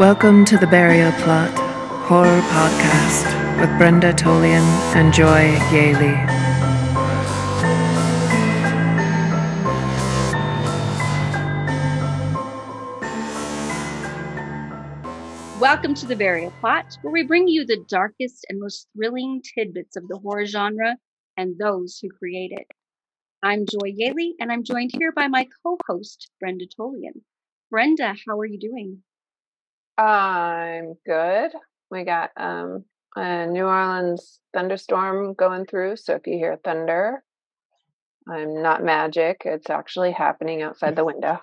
Welcome to the Burial Plot Horror Podcast with Brenda Tolian and Joy Yehle. Welcome to the Burial Plot, where we bring you the darkest and most thrilling tidbits of the horror genre and those who create it. I'm Joy Yehle, and I'm joined here by my co-host, Brenda Tolian. Brenda, how are you doing? I'm good. We got um, a New Orleans thunderstorm going through, so if you hear thunder, I'm not magic. It's actually happening outside the window.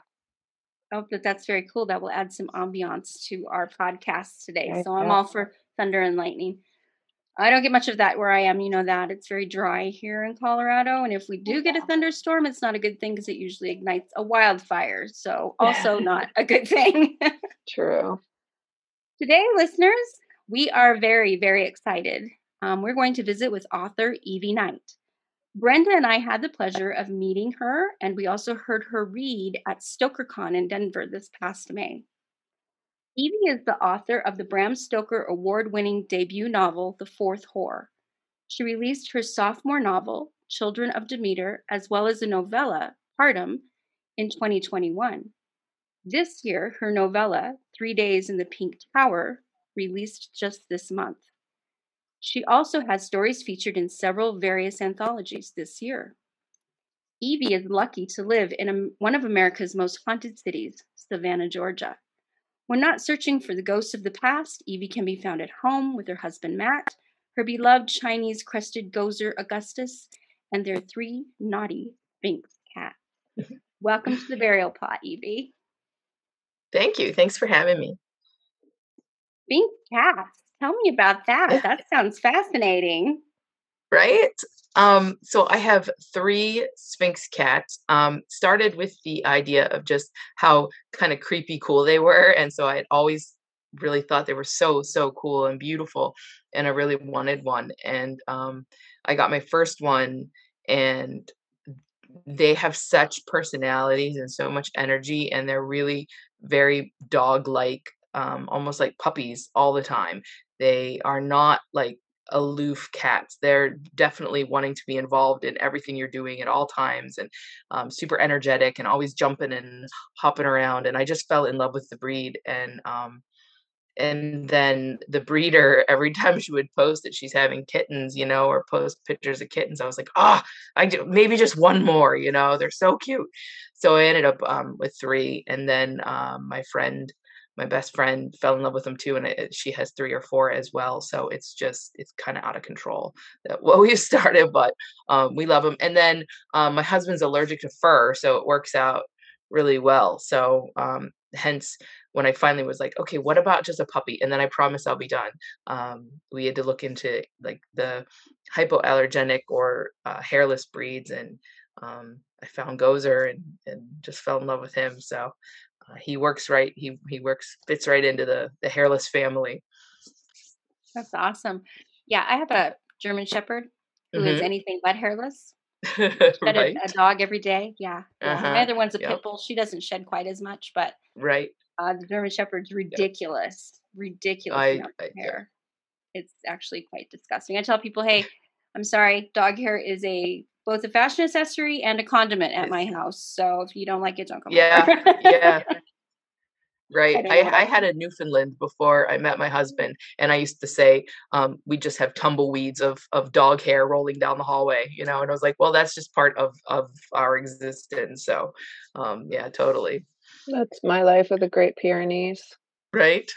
Oh, but that's very cool. That will add some ambiance to our podcast today. Right, So I'm all for thunder and lightning. I don't get much of that where I am. You know that it's very dry here in Colorado, and if we do get a thunderstorm, it's not a good thing because it usually ignites a wildfire. So also not a good thing. True. Today, listeners, we are very, very excited. Um, we're going to visit with author Evie Knight. Brenda and I had the pleasure of meeting her, and we also heard her read at StokerCon in Denver this past May. Evie is the author of the Bram Stoker award winning debut novel, The Fourth Whore. She released her sophomore novel, Children of Demeter, as well as a novella, Partum, in 2021. This year, her novella, Three Days in the Pink Tower, released just this month. She also has stories featured in several various anthologies this year. Evie is lucky to live in one of America's most haunted cities, Savannah, Georgia. When not searching for the ghosts of the past, Evie can be found at home with her husband Matt, her beloved Chinese crested gozer Augustus, and their three naughty Sphynx cats. Welcome to the burial plot, Evie. Thank you. Thanks for having me. Sphynx cats. Tell me about that. That sounds fascinating. Right? Um, so I have three Sphynx cats. Um, started with the idea of just how kind of creepy cool they were. And so I always really thought they were so, so cool and beautiful. And I really wanted one. And um, I got my first one and they have such personalities and so much energy and they're really very dog like um, almost like puppies all the time. They are not like aloof cats. They're definitely wanting to be involved in everything you're doing at all times and um, super energetic and always jumping and hopping around and i just fell in love with the breed and um, and then the breeder every time she would post that she's having kittens you know or post pictures of kittens i was like ah i do, maybe just one more you know they're so cute. So i ended up um, with three and then um, my friend my best friend fell in love with them too and it, she has three or four as well so it's just it's kind of out of control that what we've started but um, we love them and then um, my husband's allergic to fur so it works out really well so um, hence when I finally was like, okay, what about just a puppy? And then I promise I'll be done. Um, we had to look into like the hypoallergenic or uh, hairless breeds, and um, I found Gozer and, and just fell in love with him. So uh, he works right. He he works fits right into the the hairless family. That's awesome. Yeah, I have a German Shepherd who is Mhm. anything but hairless. Shed a- a, dog every day. Yeah. yeah. Uh-huh, My other one's a yep. pit bull. She doesn't shed quite as much, but right. Uh, the German Shepherd's ridiculous. Ridiculous I, amount I of yeah. hair. It's actually quite disgusting. I tell people, hey, I'm sorry, dog hair is a both a fashion accessory and a condiment at my house. So if you don't like it, don't come Yeah, over. yeah. Right. don't I, I had a Newfoundland before I met my husband, and I used to say um, we just have tumbleweeds of of dog hair rolling down the hallway, you know. And I was like, well, that's just part of of our existence. So, um, yeah, totally. That's my life with the Great Pyrenees. Right.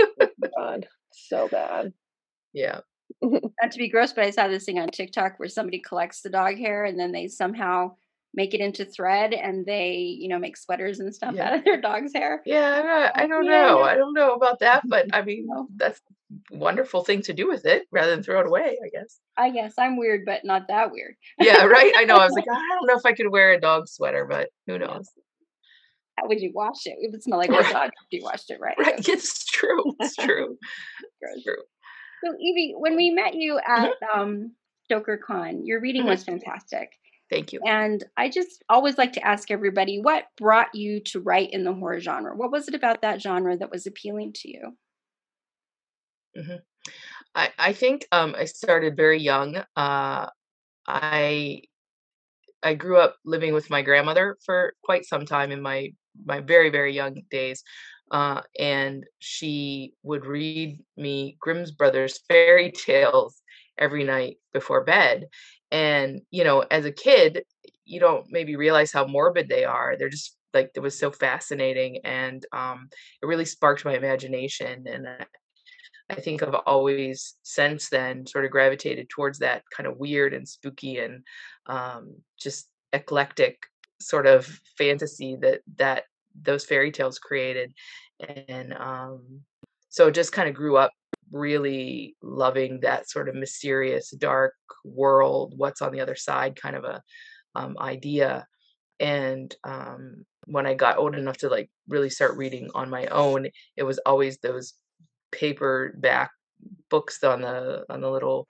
Oh god, so bad. Yeah. Not to be gross, but I saw this thing on TikTok where somebody collects the dog hair and then they somehow make it into thread and they, you know, make sweaters and stuff Yeah. out of their dog's hair. Yeah. I don't, I don't Yeah, know. I don't know about that, but I mean, No. that's a wonderful thing to do with it rather than throw it away. I guess. I guess I'm weird, but not that weird. Yeah. Right. I know. I was like, I don't know if I could wear a dog sweater, but who knows? How would you wash it? It would smell like a Right. dog if you washed it right. Right. It's true. It's true. It's true. So Evie, when we met you at um StokerCon, your reading was fantastic. Thank you. And I just always like to ask everybody what brought you to write in the horror genre? What was it about that genre that was appealing to you? hmm I, I think um, I started very young. Uh, I I grew up living with my grandmother for quite some time in my my very very young days, uh, and she would read me Grimm's Brothers fairy tales every night before bed. And you know, as a kid, you don't maybe realize how morbid they are. They're just like it was so fascinating, and um, it really sparked my imagination. And I think I've always since then sort of gravitated towards that kind of weird and spooky and um, just eclectic sort of fantasy that that those fairy tales created and um, so just kind of grew up really loving that sort of mysterious dark world what's on the other side kind of a um, idea and um, when i got old enough to like really start reading on my own it was always those paperback books on the on the little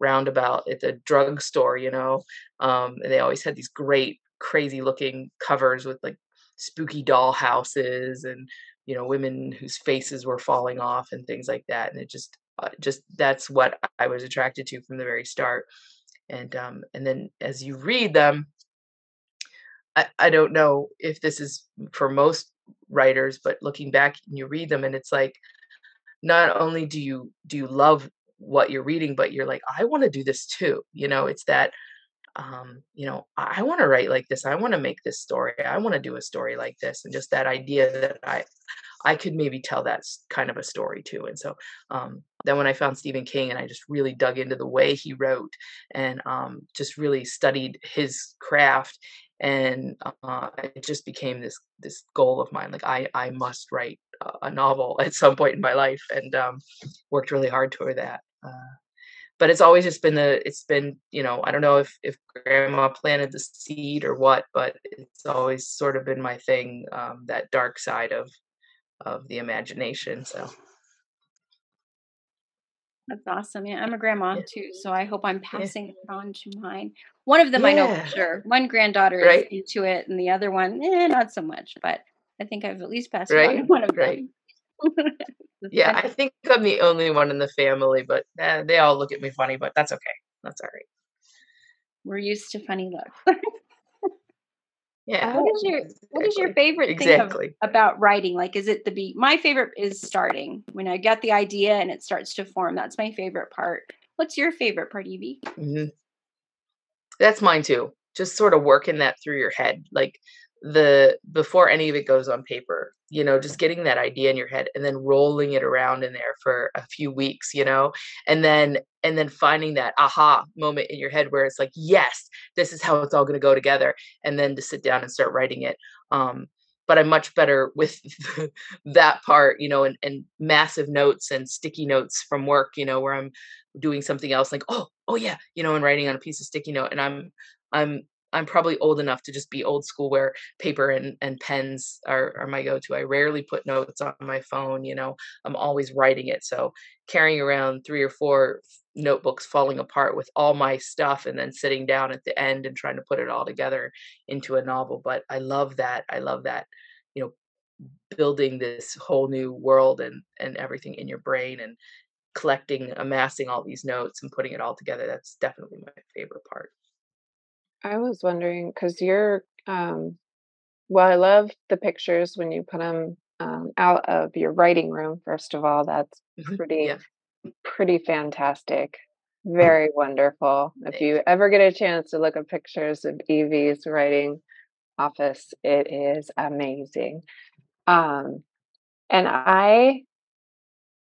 roundabout at the drugstore, you know. Um, and they always had these great, crazy looking covers with like spooky doll houses and you know women whose faces were falling off and things like that. And it just, uh, just that's what I was attracted to from the very start. And um, and then as you read them, I, I don't know if this is for most writers, but looking back and you read them and it's like not only do you do you love what you're reading but you're like i want to do this too you know it's that um you know i, I want to write like this i want to make this story i want to do a story like this and just that idea that i i could maybe tell that kind of a story too and so um then when i found stephen king and i just really dug into the way he wrote and um just really studied his craft and uh, it just became this this goal of mine like i i must write a novel at some point in my life and um, worked really hard toward that uh, but it's always just been the it's been you know i don't know if if grandma planted the seed or what but it's always sort of been my thing um, that dark side of of the imagination so that's awesome. Yeah, I'm a grandma yeah. too, so I hope I'm passing yeah. it on to mine. One of them yeah. I know for sure. One granddaughter right. is into it, and the other one, eh, not so much. But I think I've at least passed right. on one of right. them. yeah, I think I'm the only one in the family, but eh, they all look at me funny. But that's okay. That's all right. We're used to funny looks. Yeah. What is your exactly. What is your favorite exactly. thing of, about writing? Like, is it the beat? My favorite is starting when I get the idea and it starts to form. That's my favorite part. What's your favorite part, Evie? Mm-hmm. That's mine too. Just sort of working that through your head, like the before any of it goes on paper you know just getting that idea in your head and then rolling it around in there for a few weeks you know? And then and then finding that aha moment in your head where it's like yes this is how it's all going to go together and then to sit down and start writing it. Um but i'm much better with that part you know and, and massive notes and sticky notes from work you know where i'm doing something else like oh oh yeah you know and writing on a piece of sticky note and i'm i'm I'm probably old enough to just be old school where paper and, and pens are, are my go-to. I rarely put notes on my phone, you know, I'm always writing it. So carrying around three or four notebooks falling apart with all my stuff and then sitting down at the end and trying to put it all together into a novel. But I love that. I love that, you know, building this whole new world and, and everything in your brain and collecting, amassing all these notes and putting it all together. That's definitely my favorite part. I was wondering because you're, um, well, I love the pictures when you put them um, out of your writing room. First of all, that's Mhm. pretty, Yeah. pretty fantastic. Very wonderful. If you ever get a chance to look at pictures of Evie's writing office, it is amazing. Um, and I,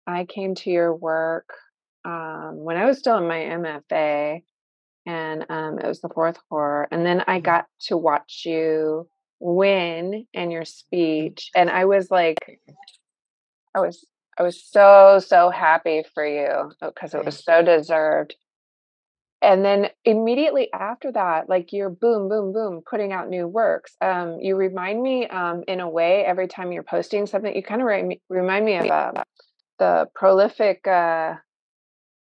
I came to your work um, when I was still in my MFA and um, it was the Fourth Whore. And then I mm-hmm. got to watch you win in your speech, and I was like, I was I was so so happy for you because it was so deserved. And then immediately after that, like you're boom, boom, boom, putting out new works. Um, you remind me, um, in a way, every time you're posting something, you kind of re- remind me of uh, the prolific uh,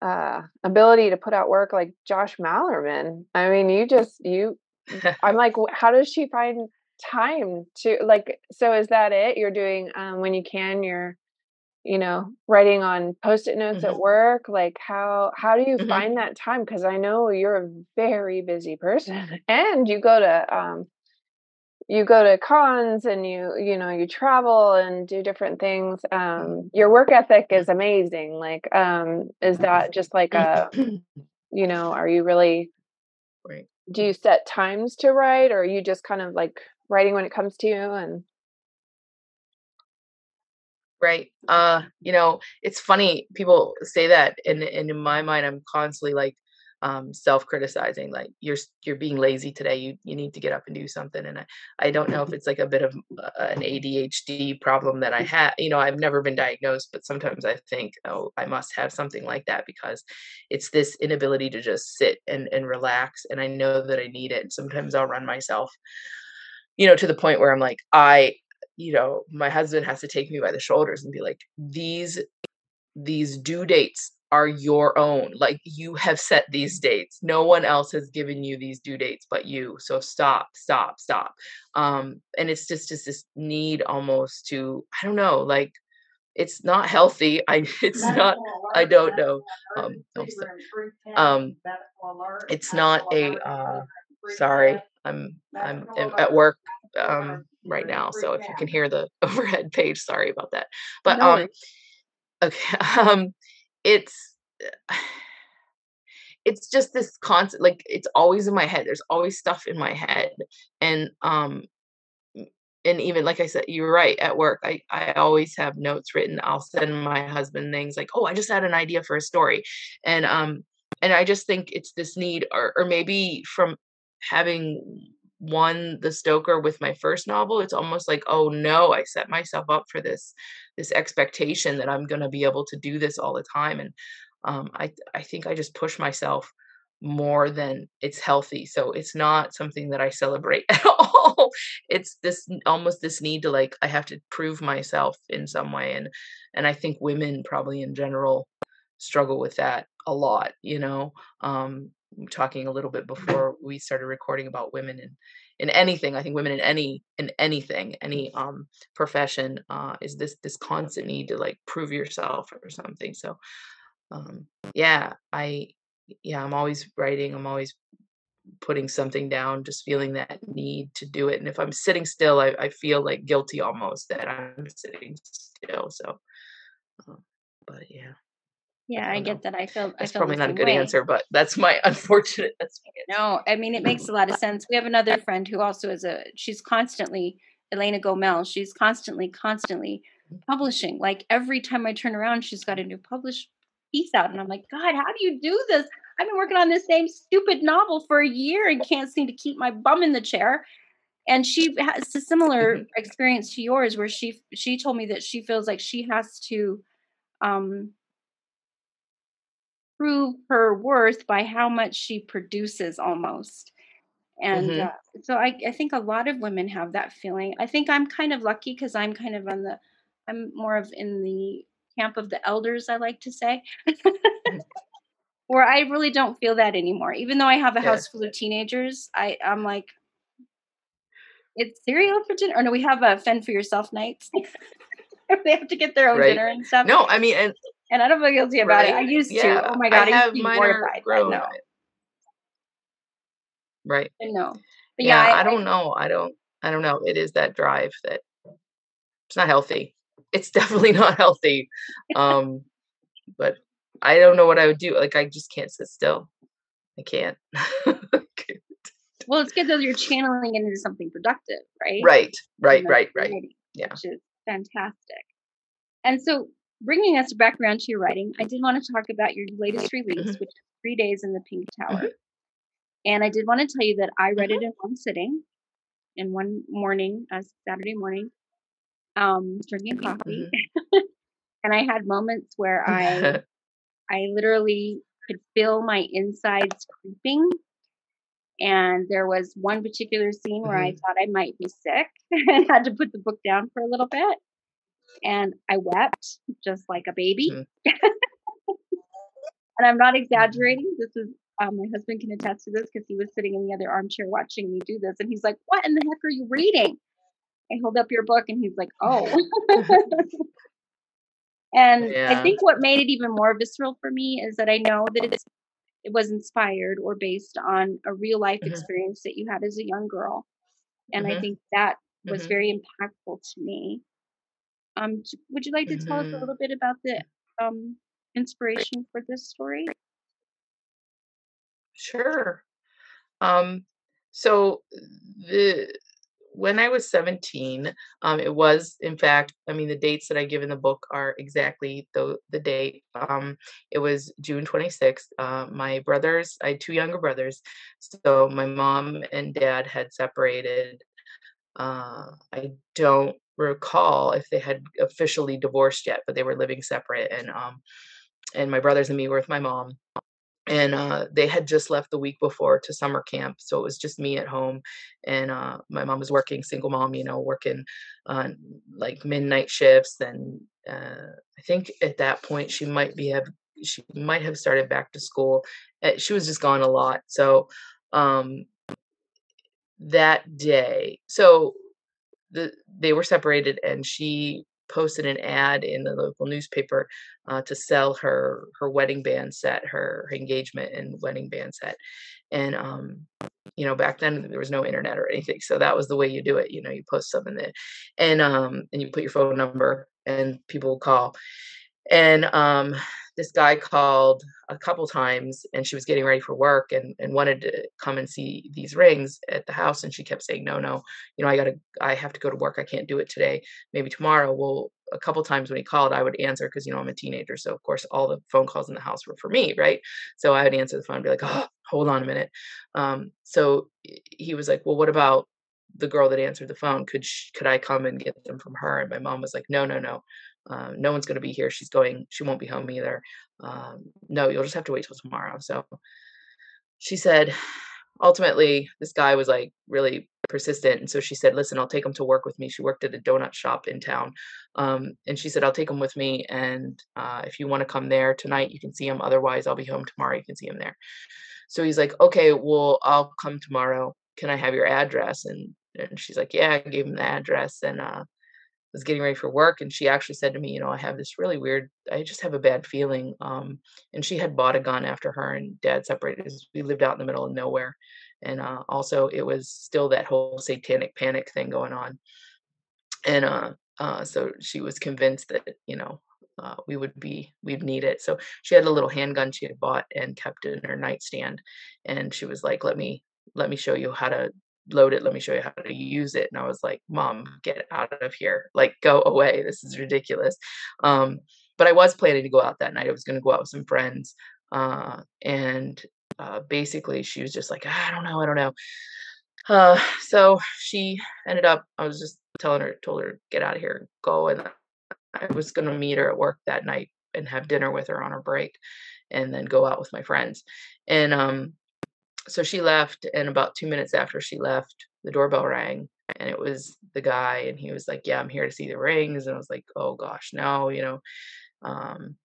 uh, ability to put out work like Josh Malerman. I mean, you just you I'm like, how does she find time to like? So is that it? You're doing um, when you can. You're you know writing on post-it notes mm-hmm. at work like how how do you mm-hmm. find that time because i know you're a very busy person and you go to um you go to cons and you you know you travel and do different things um your work ethic is amazing like um is that just like a you know are you really right. do you set times to write or are you just kind of like writing when it comes to you and right uh you know it's funny people say that and, and in my mind i'm constantly like um self-criticizing like you're you're being lazy today you you need to get up and do something and i i don't know if it's like a bit of uh, an adhd problem that i have you know i've never been diagnosed but sometimes i think oh i must have something like that because it's this inability to just sit and and relax and i know that i need it sometimes i'll run myself you know to the point where i'm like i you know my husband has to take me by the shoulders and be like these these due dates are your own like you have set these dates no one else has given you these due dates but you so stop stop stop um and it's just just this need almost to i don't know like it's not healthy i it's not i don't know um um it's not a uh sorry i'm i'm at work um right now. So if you can hear the overhead page, sorry about that. But um okay. Um it's it's just this constant like it's always in my head. There's always stuff in my head. And um and even like I said, you're right at work. I, I always have notes written. I'll send my husband things like, oh, I just had an idea for a story. And um and I just think it's this need or or maybe from having won the Stoker with my first novel, it's almost like, oh no, I set myself up for this this expectation that I'm going to be able to do this all the time, and um, I I think I just push myself more than it's healthy. So it's not something that I celebrate at all. It's this almost this need to like I have to prove myself in some way, and and I think women probably in general struggle with that a lot. You know, um, talking a little bit before we started recording about women in in anything i think women in any in anything any um profession uh is this this constant need to like prove yourself or something so um yeah i yeah i'm always writing i'm always putting something down just feeling that need to do it and if i'm sitting still i, I feel like guilty almost that i'm sitting still so um, but yeah yeah, I, I get that. I feel that's I feel probably not a good way. answer, but that's my unfortunate. That's my no. I mean, it makes a lot of sense. We have another friend who also is a. She's constantly Elena Gomel. She's constantly, constantly mm-hmm. publishing. Like every time I turn around, she's got a new published piece out, and I'm like, God, how do you do this? I've been working on this same stupid novel for a year and can't seem to keep my bum in the chair. And she has a similar mm-hmm. experience to yours, where she she told me that she feels like she has to um prove her worth by how much she produces almost. And mm-hmm. uh, so I, I think a lot of women have that feeling. I think i'm kind of lucky because i'm kind of on the i'm more of in the camp of the elders i like to say. Mm. where i really don't feel that anymore. Even though i have a house full of teenagers i i'm like it's cereal for dinner or no we have a fend for yourself nights. They have to get their own right. dinner and stuff. No i mean and and I don't feel guilty about right? it. I used yeah. to. Oh my god, I, I used to be mortified. Grown. No. Right. I know. But yeah, yeah I, I, don't know. I don't. I don't know. It is that drive that it's not healthy. It's definitely not healthy. Um, but I don't know what I would do. Like I just can't sit still. I can't. well, it's good that you're channeling it into something productive, right? Right. Right. Right. Right. Yeah. Which is fantastic. And so bringing us back around to your writing, I did want to talk about your latest release, mm-hmm. which is Three Days in the Pink Tower. Mm-hmm. And I did want to tell you that I read it mm-hmm. in one sitting, in one morning, a Saturday morning, um, drinking coffee. Mm-hmm. and I had moments where I, I literally could feel my insides creeping. And there was one particular scene where I thought I might be sick and had to put the book down for a little bit and I wept just like a baby. Mm. and I'm not exaggerating. This is um, my husband can attest to this because he was sitting in the other armchair watching me do this, and he's like, "What in the heck are you reading?" I hold up your book, and he's like, "Oh." and Yeah. I think what made it even more visceral for me is that I know that it's it was inspired or based on a real life Mhm. experience that you had as a young girl, and I Mhm. think that was Mhm. very impactful to me. Um, would you like to tell us a Mhm. little bit about the um inspiration for this story? Sure. Um, so the when I was 17, um, it was in fact, I mean, the dates that I give in the book are exactly the the date. Um, it was June 26th. Uh, my brothers, I had two younger brothers, so my mom and dad had separated. Uh, I don't recall if they had officially divorced yet, but they were living separate, and um, and my brothers and me were with my mom. And uh, they had just left the week before to summer camp so it was just me at home and uh, my mom was working single mom you know working on like midnight shifts and uh, i think at that point she might be have she might have started back to school. Uh, she was just gone a lot so um that day so the they were separated and she posted an ad in the local newspaper uh, to sell her her wedding band set her, her engagement and wedding band set. And um you know back then there was no internet or anything so that was the way you do it you know you post something there and um and you put your phone number and people would call. And um this guy called a couple times and she was getting ready for work and and wanted to come and see these rings at the house and she kept saying no no you know i gotta i have to go to work i can't do it today. Maybe tomorrow. Well a couple times when he called i would answer because you know i'm a teenager so of course all the phone calls in the house were for me right? So i would answer the phone and be like oh hold on a minute. Um so he was like well what about the girl that answered the phone? Could sh- could i come and get them from her? And my mom was like no no no uh, no one's going to be here she's going she won't be home either um, no you'll just have to wait till tomorrow so she said ultimately this guy was like really persistent and so she said listen i'll take him to work with me she worked at a donut shop in town um, and she said i'll take him with me and uh, if you want to come there tonight you can see him otherwise i'll be home tomorrow you can see him there. So he's like okay well i'll come tomorrow can i have your address? And and she's like yeah i gave him the address and uh was getting ready for work and she actually said to me you know i have this really weird i just have a bad feeling um and she had bought a gun after her and dad separated we lived out in the middle of nowhere and uh also it was still that whole satanic panic thing going on and uh uh so she was convinced that you know uh, we would be we'd need it so she had a little handgun she had bought and kept it in her nightstand and she was like let me let me show you how to load it let me show you how to use it. And i was like mom get out of here. Like go away. This is ridiculous. Um but i was planning to go out that night. I was going to go out with some friends uh and uh basically she was just like i don't know i don't know. Uh so she ended up i was just telling her told her get out of here go and i was going to meet her at work that night and have dinner with her on her break and then go out with my friends. And um so she left and about two minutes after she left the doorbell rang and it was the guy and he was like yeah i'm here to see the rings and i was like oh gosh no you know um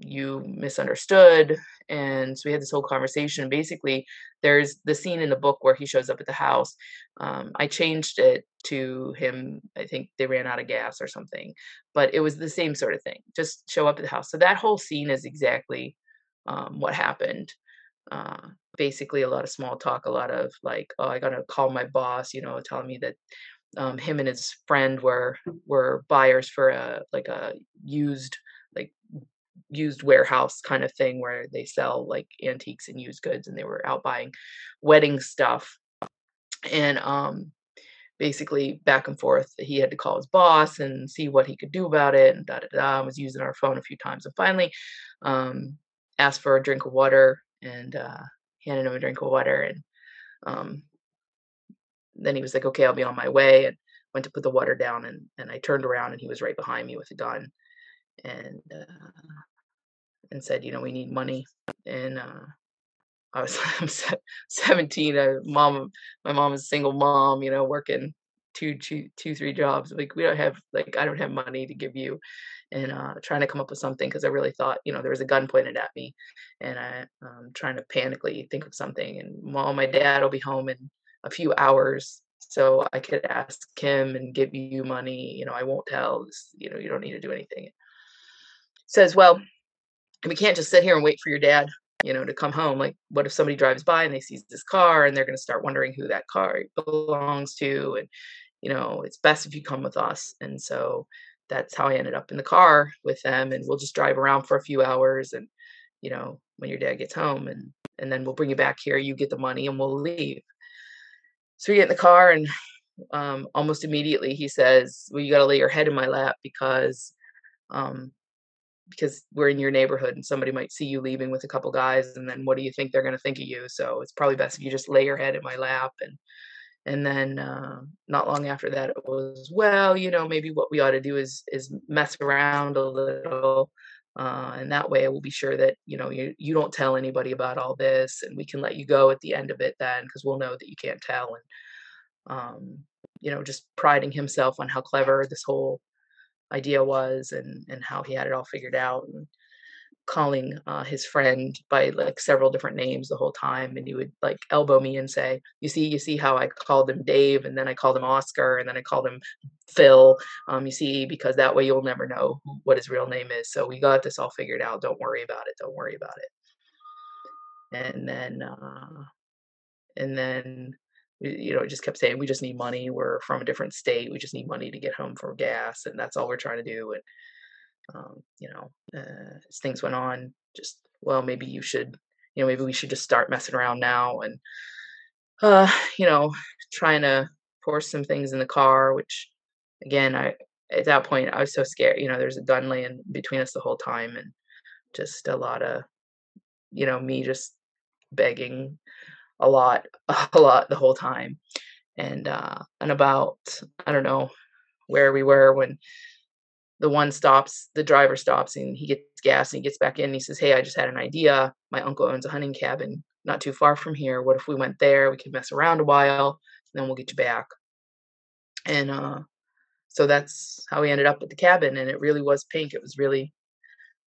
you misunderstood and so we had this whole conversation. Basically there's the scene in the book where he shows up at the house um, i changed it to him i think they ran out of gas or something but it was the same sort of thing just show up at the house. So that whole scene is exactly um, what happened uh, basically a lot of small talk, a lot of like, oh, I gotta call my boss, you know, telling me that um, him and his friend were were buyers for a like a used like used warehouse kind of thing where they sell like antiques and used goods, and they were out buying wedding stuff, and um basically back and forth he had to call his boss and see what he could do about it and da da da was using our phone a few times and finally um asked for a drink of water and uh handed him a drink of water and um then he was like okay i'll be on my way and went to put the water down and and i turned around and he was right behind me with a gun and uh and said you know we need money and uh I was I'm 17. I, mom, my mom is a single mom, you know, working two, two, two, three jobs. Like we don't have, like I don't have money to give you, and uh, trying to come up with something because I really thought, you know, there was a gun pointed at me, and I um trying to panically think of something. And well, my dad will be home in a few hours, so I could ask him and give you money. You know, I won't tell. You know, you don't need to do anything. Says, well, we can't just sit here and wait for your dad you know, to come home. Like, what if somebody drives by and they sees this car and they're going to start wondering who that car belongs to? And, you know, it's best if you come with us. And so that's how I ended up in the car with them. And we'll just drive around for a few hours. And, you know, when your dad gets home and, and then we'll bring you back here, you get the money and we'll leave. So we get in the car and um, almost immediately he says, well, you got to lay your head in my lap because um, because we're in your neighborhood and somebody might see you leaving with a couple guys and then what do you think they're going to think of you so it's probably best if you just lay your head in my lap and and then uh, not long after that it was well you know maybe what we ought to do is is mess around a little uh, and that way we'll be sure that you know you, you don't tell anybody about all this and we can let you go at the end of it then because we'll know that you can't tell and um, you know just priding himself on how clever this whole idea was and and how he had it all figured out and calling uh, his friend by like several different names the whole time and he would like elbow me and say you see you see how i called him dave and then i called him oscar and then i called him phil um, you see because that way you'll never know what his real name is so we got this all figured out don't worry about it don't worry about it and then uh, and then you know, just kept saying, we just need money. We're from a different state. We just need money to get home for gas. And that's all we're trying to do. And, um, you know, uh, as things went on, just, well, maybe you should, you know, maybe we should just start messing around now. And, uh, you know, trying to force some things in the car, which again, I, at that point, I was so scared, you know, there's a gun laying between us the whole time and just a lot of, you know, me just begging a lot, a lot the whole time. And uh, and about I don't know where we were when the one stops, the driver stops and he gets gas and he gets back in and he says, Hey, I just had an idea. My uncle owns a hunting cabin not too far from here. What if we went there? We could mess around a while, and then we'll get you back. And uh, so that's how we ended up at the cabin. And it really was pink. It was really,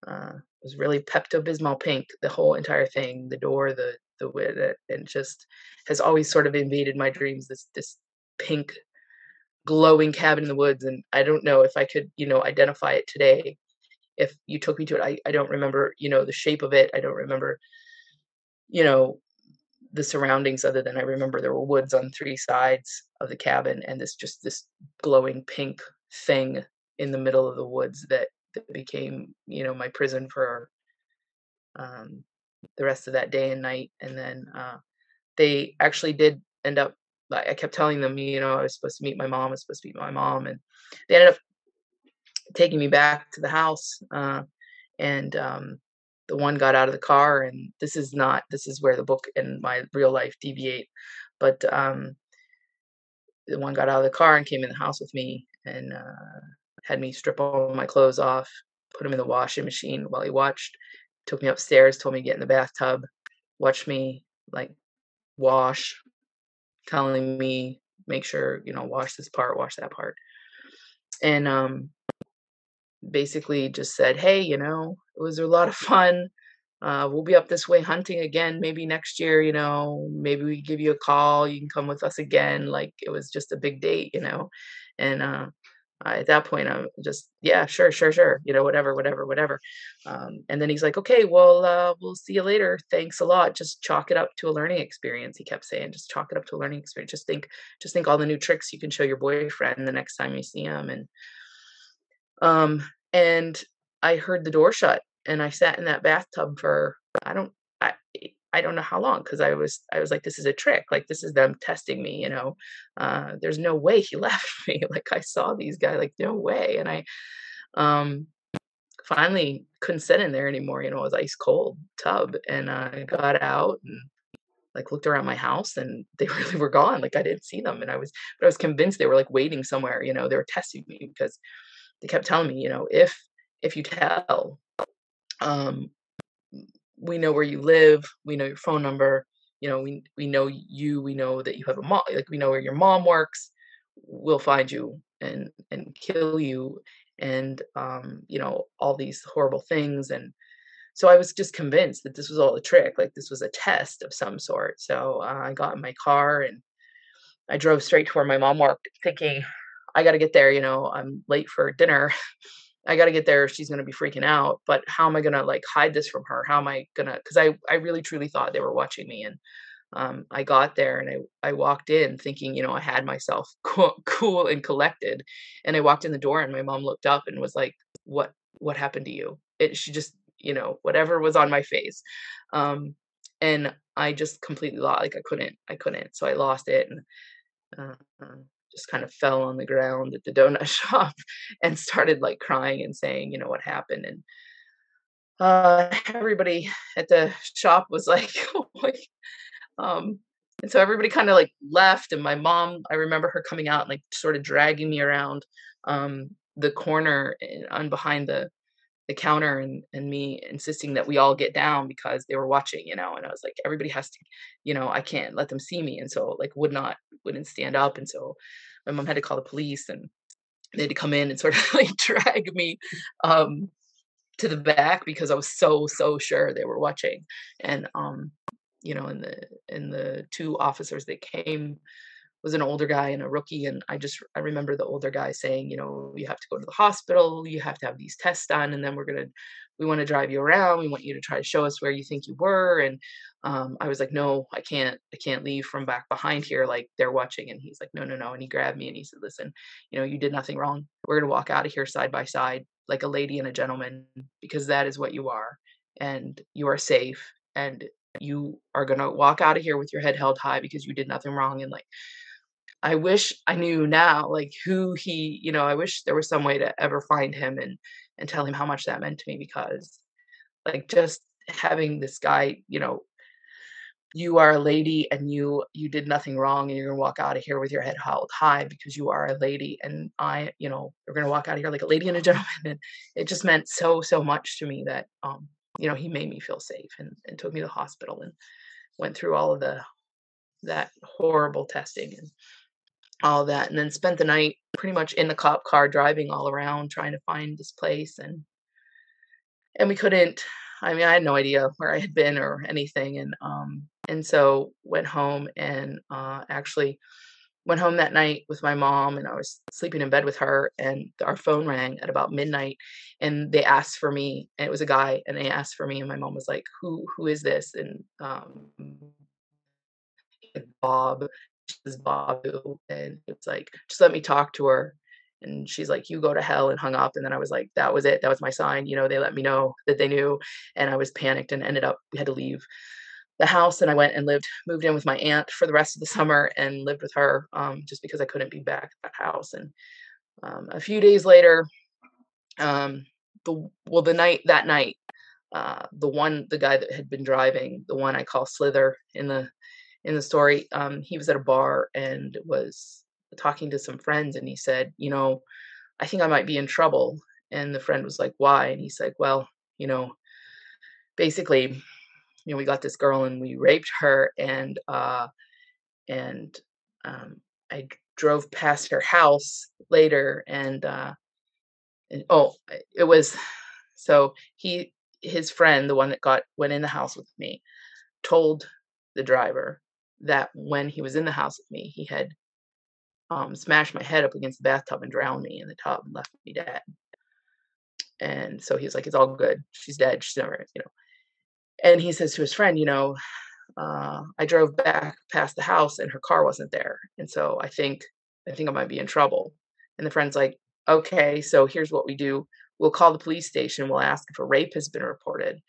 uh, it was really Pepto Bismol pink. The whole entire thing, the door, the the and just has always sort of invaded my dreams this this pink glowing cabin in the woods and i don't know if i could you know identify it today if you took me to it i, I don't remember you know the shape of it i don't remember you know the surroundings other than i remember there were woods on three sides of the cabin and this just this glowing pink thing in the middle of the woods that, that became you know my prison for um the rest of that day and night. And then uh, they actually did end up. I kept telling them, you know, I was supposed to meet my mom. I was supposed to meet my mom, and they ended up taking me back to the house. Uh, and um, the one got out of the car, and this is not. This is where the book and my real life deviate. But um, the one got out of the car and came in the house with me and uh, had me strip all my clothes off, put them in the washing machine while he watched took me upstairs, told me to get in the bathtub, watched me like wash, telling me make sure you know wash this part, wash that part, and um, basically just said, hey, you know, it was a lot of fun. Uh, we'll be up this way hunting again maybe next year you know maybe we give you a call you can come with us again. Like it was just a big date you know? And uh, at that point i'm just yeah sure sure sure you know whatever whatever whatever. Um, and then he's like okay well uh, we'll see you later. Thanks a lot. Just chalk it up to a learning experience he kept saying just chalk it up to a learning experience. Just think just think all the new tricks you can show your boyfriend the next time you see him and um and i heard the door shut and i sat in that bathtub for i don't I, don't know how long because I was I was like this is a trick like this is them testing me you know uh, there's no way he left me like I saw these guys like no way and I um finally couldn't sit in there anymore you know it was ice cold tub and I got out and like looked around my house and they really were gone like I didn't see them and I was but I was convinced they were like waiting somewhere you know they were testing me because they kept telling me you know if if you tell um we know where you live, we know your phone number, you know, we we know you, we know that you have a mom, like we know where your mom works. we'll find you and and kill you and um you know all these horrible things and so i was just convinced that this was all a trick like this was a test of some sort so uh, i got in my car and i drove straight to where my mom worked thinking i got to get there you know i'm late for dinner i got to get there she's going to be freaking out but how am i going to like hide this from her how am i going to because i i really truly thought they were watching me and um, I got there and I, I walked in thinking, you know, I had myself cool, cool and collected. And I walked in the door and my mom looked up and was like, what, what happened to you? It, she just, you know, whatever was on my face. Um, and I just completely lost, like I couldn't, I couldn't. So I lost it and, uh, uh just kind of fell on the ground at the donut shop and started like crying and saying, you know, what happened. And, uh, everybody at the shop was like, oh, um, and so everybody kind of like left, and my mom, I remember her coming out and like sort of dragging me around um, the corner and on behind the the counter and and me insisting that we all get down because they were watching, you know. And I was like, everybody has to, you know, I can't let them see me, and so like would not wouldn't stand up, and so my mom had to call the police and they had to come in and sort of like drag me um to the back because I was so so sure they were watching and um you know, and the and the two officers that came was an older guy and a rookie and i just i remember the older guy saying you know you have to go to the hospital you have to have these tests done and then we're to we want to drive you around we want you to try to show us where you think you were and um, i was like no i can't i can't leave from back behind here like they're watching and he's like no no no and he grabbed me and he said listen you know you did nothing wrong. We're to walk out of here side by side like a lady and a gentleman because that is what you are and you are safe and you are going to walk out of here with your head held high because you did nothing wrong and like i wish i knew now like who he you know i wish there was some way to ever find him and and tell him how much that meant to me because like just having this guy you know you are a lady and you you did nothing wrong and you're gonna walk out of here with your head held high because you are a lady and i you know you're gonna walk out of here like a lady and a gentleman. And it just meant so so much to me that um you know, he made me feel safe and, and took me to the hospital and went through all of the that horrible testing and all that and then spent the night pretty much in the cop car driving all around trying to find this place and and we couldn't I mean I had no idea where I had been or anything and um and so went home and uh actually went home that night with my mom and I was sleeping in bed with her and our phone rang at about midnight and they asked for me and it was a guy and they asked for me and my mom was like who who is this? and um Bob is Babu. and it was like just let me talk to her and she's like you go to hell and hung up and then I was like that was it that was my sign you know they let me know that they knew and I was panicked and ended up we had to leave the house and I went and lived, moved in with my aunt for the rest of the summer and lived with her um, just because I couldn't be back at that house. And um, a few days later, um, the well, the night that night, uh, the one, the guy that had been driving, the one I call Slither in the in the story, um, he was at a bar and was talking to some friends, and he said, you know, I think I might be in trouble. And the friend was like, why? And he's like, well, you know, basically you know we got this girl and we raped her and uh and um i drove past her house later and uh and oh it was so he his friend the one that got went in the house with me told the driver that when he was in the house with me he had um, smashed my head up against the bathtub and drowned me in the tub and left me dead. And so he's like it's all good. She's dead. She's never you know. And he says to his friend, you know, uh, I drove back past the house and her car wasn't there, and so I think I think I might be in trouble. And the friend's like, okay, so here's what we do: we'll call the police station, we'll ask if a rape has been reported,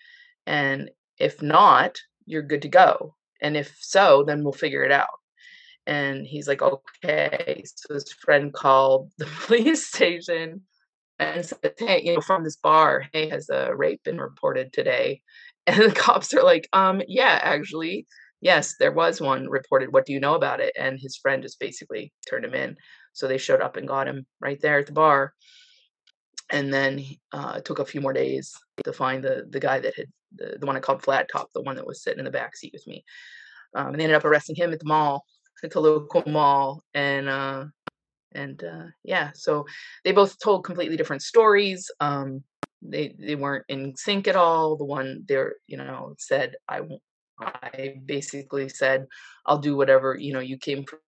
and if not, you're good to go. And if so, then we'll figure it out. And he's like, okay. So his friend called the police station and said, hey, you know, from this bar, hey, has a rape been reported today? And the cops are like, um, yeah, actually, yes, there was one reported. What do you know about it? And his friend just basically turned him in. So they showed up and got him right there at the bar. And then uh, it took a few more days to find the the guy that had the, the one I called Flat Top, the one that was sitting in the back seat with me. Um, and they ended up arresting him at the mall, at the local mall, and uh, and uh, yeah, so they both told completely different stories. Um, they they weren't in sync at all. The one there, you know, said I I basically said I'll do whatever you know you came for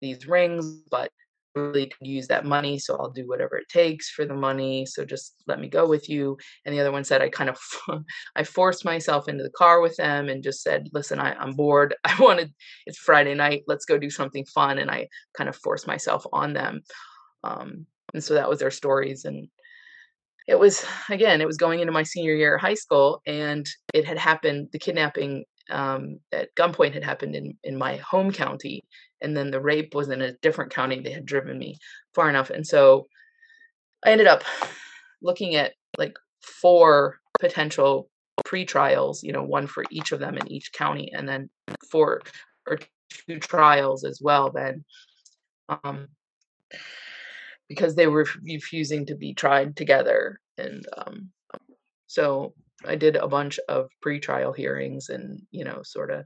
these rings, but really could use that money, so I'll do whatever it takes for the money. So just let me go with you. And the other one said I kind of I forced myself into the car with them and just said, listen, I, I'm bored. I wanted it's Friday night. Let's go do something fun. And I kind of forced myself on them. Um, and so that was their stories. And it was again, it was going into my senior year of high school, and it had happened. The kidnapping um, at gunpoint had happened in in my home county, and then the rape was in a different county. They had driven me far enough, and so I ended up looking at like four potential pre-trials. You know, one for each of them in each county, and then four or two trials as well. Then, um, because they were refusing to be tried together, and um, so I did a bunch of pre-trial hearings, and you know, sort of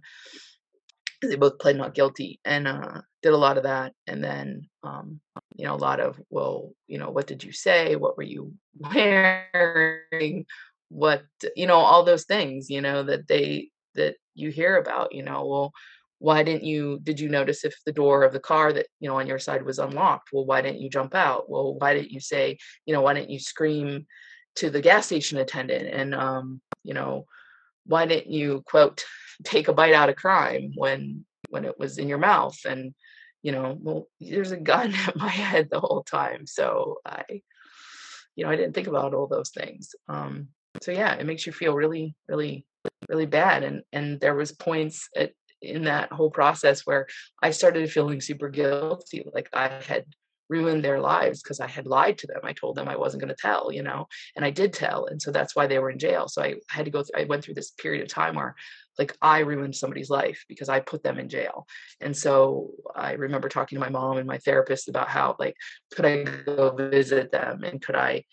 they both pled not guilty and uh, did a lot of that and then um, you know a lot of well you know what did you say? What were you wearing? What you know all those things you know that they that you hear about you know well why didn't you did you notice if the door of the car that you know on your side was unlocked? Well why didn't you jump out? Well why didn't you say you know why didn't you scream to the gas station attendant and um you know why didn't you quote take a bite out of crime when when it was in your mouth? And you know well there's a gun at my head the whole time so i you know i didn't think about all those things. Um so yeah it makes you feel really really really bad. And and there was points at in that whole process where i started feeling super guilty like i had ruined their lives because I had lied to them. I told them I wasn't going to tell, you know, and I did tell. And so that's why they were in jail. So I had to go through, I went through this period of time where like I ruined somebody's life because I put them in jail. And so I remember talking to my mom and my therapist about how like, could I go visit them and could I,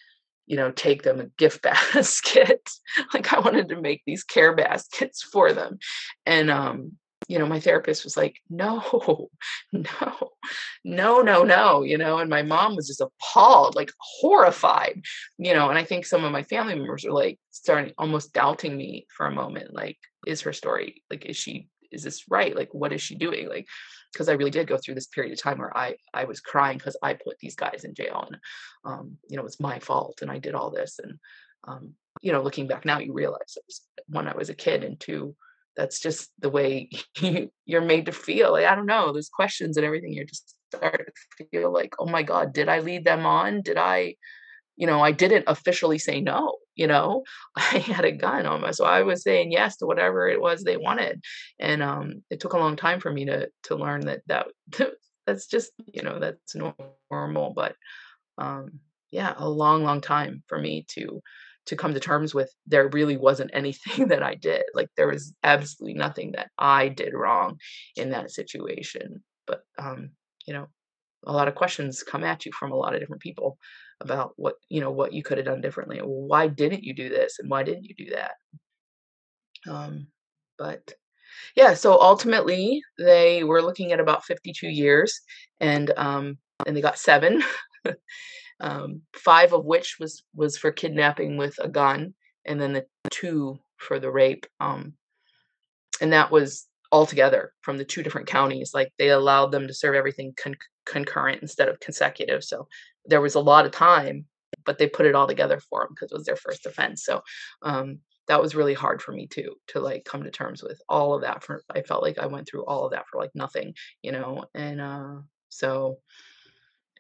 you know, take them a gift basket? like I wanted to make these care baskets for them. And um, you know, my therapist was like, no, no, no, no, no, you know, and my mom was just appalled, like horrified, you know, and I think some of my family members were like starting almost doubting me for a moment, like, is her story, like, is she, is this right? Like, what is she doing? Like, because I really did go through this period of time where I, I was crying because I put these guys in jail and, um, you know, it's my fault and I did all this. And, um, you know, looking back now, you realize it was when I was a kid and two, that's just the way you're made to feel. Like, I don't know, there's questions and everything. You're just start to feel like, oh my God, did I lead them on? Did I, you know, I didn't officially say no, you know, I had a gun on me. So I was saying yes to whatever it was they wanted. And um, it took a long time for me to, to learn that, that that's just, you know, that's normal. But um, yeah, a long, long time for me to to come to terms with there really wasn't anything that I did. Like there was absolutely nothing that I did wrong in that situation. But um, you know, a lot of questions come at you from a lot of different people about what you know what you could have done differently. Why didn't you do this and why didn't you do that? Um, but yeah, so ultimately they were looking at about 52 years, and um, and they got seven. um, five of which was was for kidnapping with a gun, and then the two for the rape. Um, and that was all together from the two different counties. Like they allowed them to serve everything con- concurrent instead of consecutive. So there was a lot of time, but they put it all together for them because it was their first offense. So um, that was really hard for me too to like come to terms with all of that. For I felt like I went through all of that for like nothing, you know. And uh, so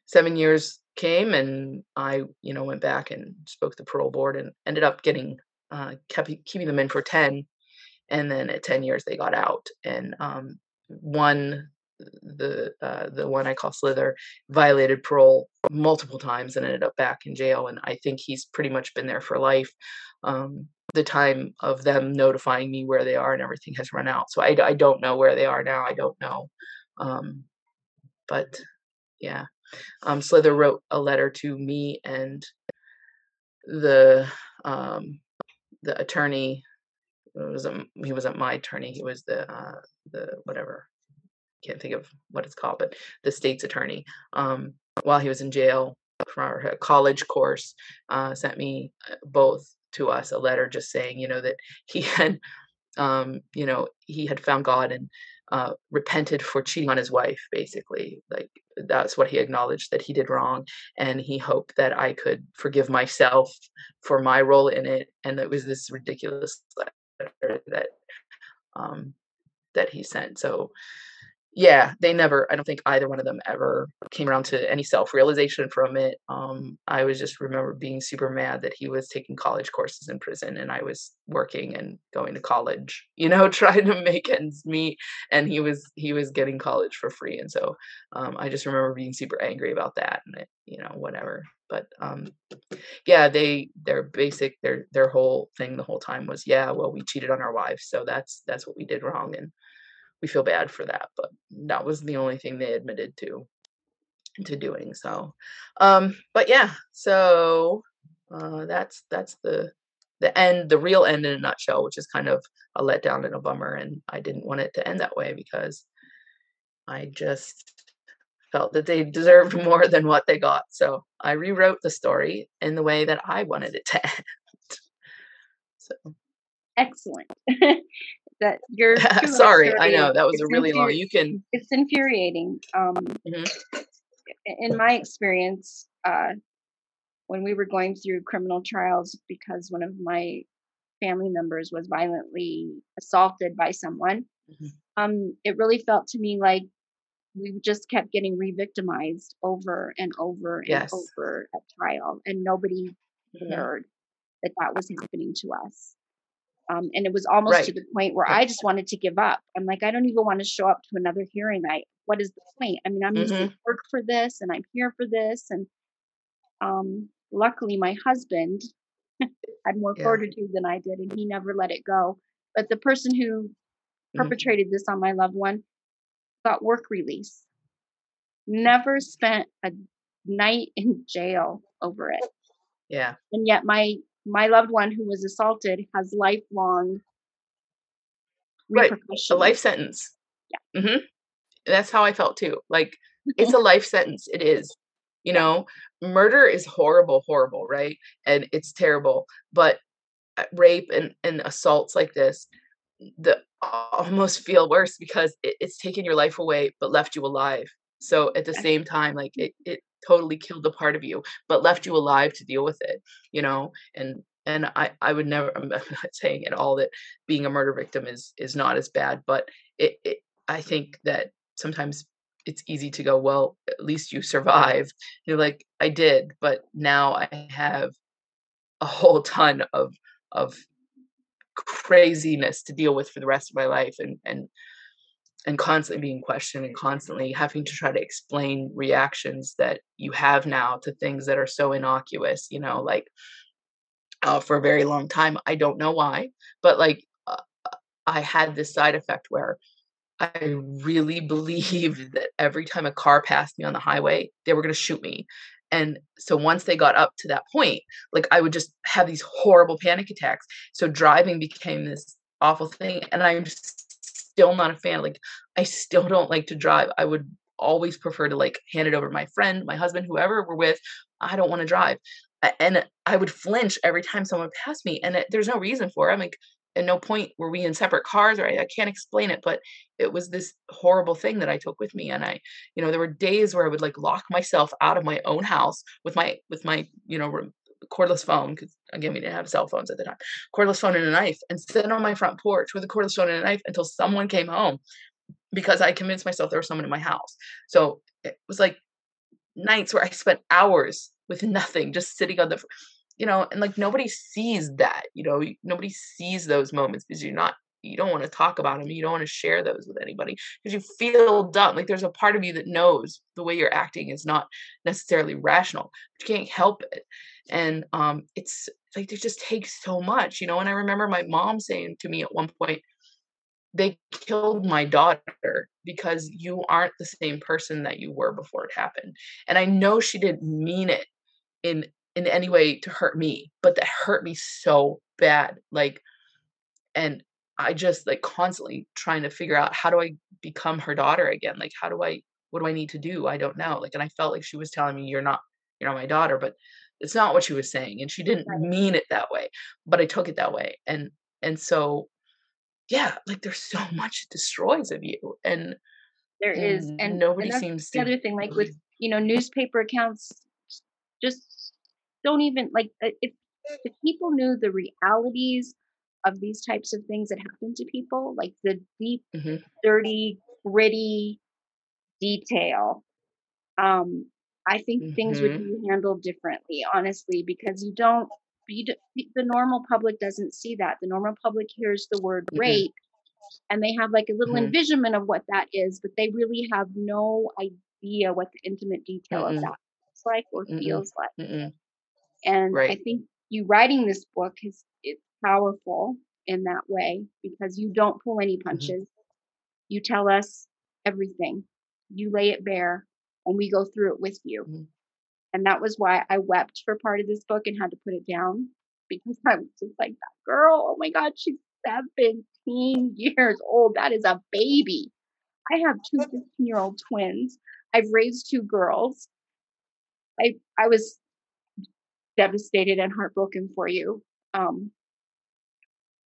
seven years came and I, you know, went back and spoke to the parole board and ended up getting uh, kept keeping them in for 10 and then at 10 years they got out and um, one the uh, the one I call Slither violated parole multiple times and ended up back in jail and I think he's pretty much been there for life um, the time of them notifying me where they are and everything has run out so I, I don't know where they are now I don't know um, but yeah um, Slither wrote a letter to me and the um, the attorney. Wasn't he wasn't my attorney. He was the uh, the whatever. can't think of what it's called, but the state's attorney, um, while he was in jail for our college course, uh, sent me uh, both to us a letter just saying, you know, that he had, um, you know, he had found God and uh, repented for cheating on his wife, basically. Like that's what he acknowledged that he did wrong. And he hoped that I could forgive myself for my role in it. And it was this ridiculous letter that um, that he sent. So yeah, they never, I don't think either one of them ever came around to any self realization from it. Um, I was just remember being super mad that he was taking college courses in prison and I was working and going to college, you know, trying to make ends meet. And he was, he was getting college for free. And so um, I just remember being super angry about that and it, you know, whatever. But um, yeah, they, their basic, their, their whole thing the whole time was, yeah, well, we cheated on our wives. So that's, that's what we did wrong. And, we feel bad for that but that was the only thing they admitted to to doing so um but yeah so uh that's that's the the end the real end in a nutshell which is kind of a letdown and a bummer and i didn't want it to end that way because i just felt that they deserved more than what they got so i rewrote the story in the way that i wanted it to end so. Excellent that you're sorry i know that was a really long you can it's infuriating um mm-hmm. in my experience uh when we were going through criminal trials because one of my family members was violently assaulted by someone mm-hmm. um it really felt to me like we just kept getting re-victimized over and over and yes. over at trial and nobody mm-hmm. that that was happening to us um, and it was almost right. to the point where I just wanted to give up. I'm like, I don't even want to show up to another hearing. I, what is the point? I mean, I'm mm-hmm. used to work for this and I'm here for this. And um, luckily, my husband had more yeah. fortitude than I did, and he never let it go. But the person who mm-hmm. perpetrated this on my loved one got work release, never spent a night in jail over it. Yeah. And yet, my my loved one who was assaulted has lifelong right a life sentence. Yeah. Mm-hmm. that's how i felt too like it's a life sentence it is you know? Murder is horrible horrible right? And it's terrible but uh, rape and, and assaults like this the almost feel worse because it, it's taken your life away but left you alive. So at the same time like it, it totally killed a part of you but left you alive to deal with it you know? And and i i would never i'm not saying at all that being a murder victim is is not as bad but it, it i think that sometimes it's easy to go well at least you survived. You're like i did but now i have a whole ton of of craziness to deal with for the rest of my life and and and constantly being questioned and constantly having to try to explain reactions that you have now to things that are so innocuous you know like uh, for a very long time. I don't know why but like uh, i had this side effect where i really believed that every time a car passed me on the highway they were going to shoot me. And so once they got up to that point like i would just have these horrible panic attacks. So driving became this awful thing and i'm just still not a fan. Like I still don't like to drive. I would always prefer to like hand it over to my friend, my husband, whoever we're with. I don't want to drive. And I would flinch every time someone passed me. And it, there's no reason for it. I'm like, at no point were we in separate cars or I, I, can't explain it, but it was this horrible thing that I took with me. And I, you know, there were days where I would like lock myself out of my own house with my, with my, you know, cordless phone because again we didn't have cell phones at the time cordless phone and a knife and sit on my front porch with a cordless phone and a knife until someone came home because i convinced myself there was someone in my house. So it was like nights where i spent hours with nothing just sitting on the you know and like nobody sees that you know nobody sees those moments because you're not you don't want to talk about them you don't want to share those with anybody because you feel dumb like there's a part of you that knows the way you're acting is not necessarily rational but you can't help it and um it's like it just takes so much you know and i remember my mom saying to me at one point they killed my daughter because you aren't the same person that you were before it happened and i know she didn't mean it in in any way to hurt me but that hurt me so bad like and I just like constantly trying to figure out how do I become her daughter again? Like how do I what do I need to do? I don't know. Like and I felt like she was telling me you're not you're not my daughter, but it's not what she was saying and she didn't mean it that way, but I took it that way. And and so yeah, like there's so much it destroys of you and There is, and and nobody and seems the to other thing. Like with you know newspaper accounts, just don't even like if if people knew the realities of these types of things that happen to people, like the deep, Mhm. dirty, gritty detail, um, I think things would Mhm. be handled differently, honestly, because you don't. You d- the normal public doesn't see that. The normal public hears the word Mm-mm. rape and they have like a little Mhm. envisionment of what that is, but they really have no idea what the intimate detail of that looks like or feels like. And I think you writing this book is it's powerful in that way because you don't pull any Mm-hmm. punches. You tell us everything. You lay it bare and we go through it with you. Mhm. And that was why I wept for part of this book and had to put it down because I was just like, that girl, oh my God, she's 17 years old. That is a baby. I have two 15 year old twins. I've raised two girls. I, I was devastated and heartbroken for you. Um,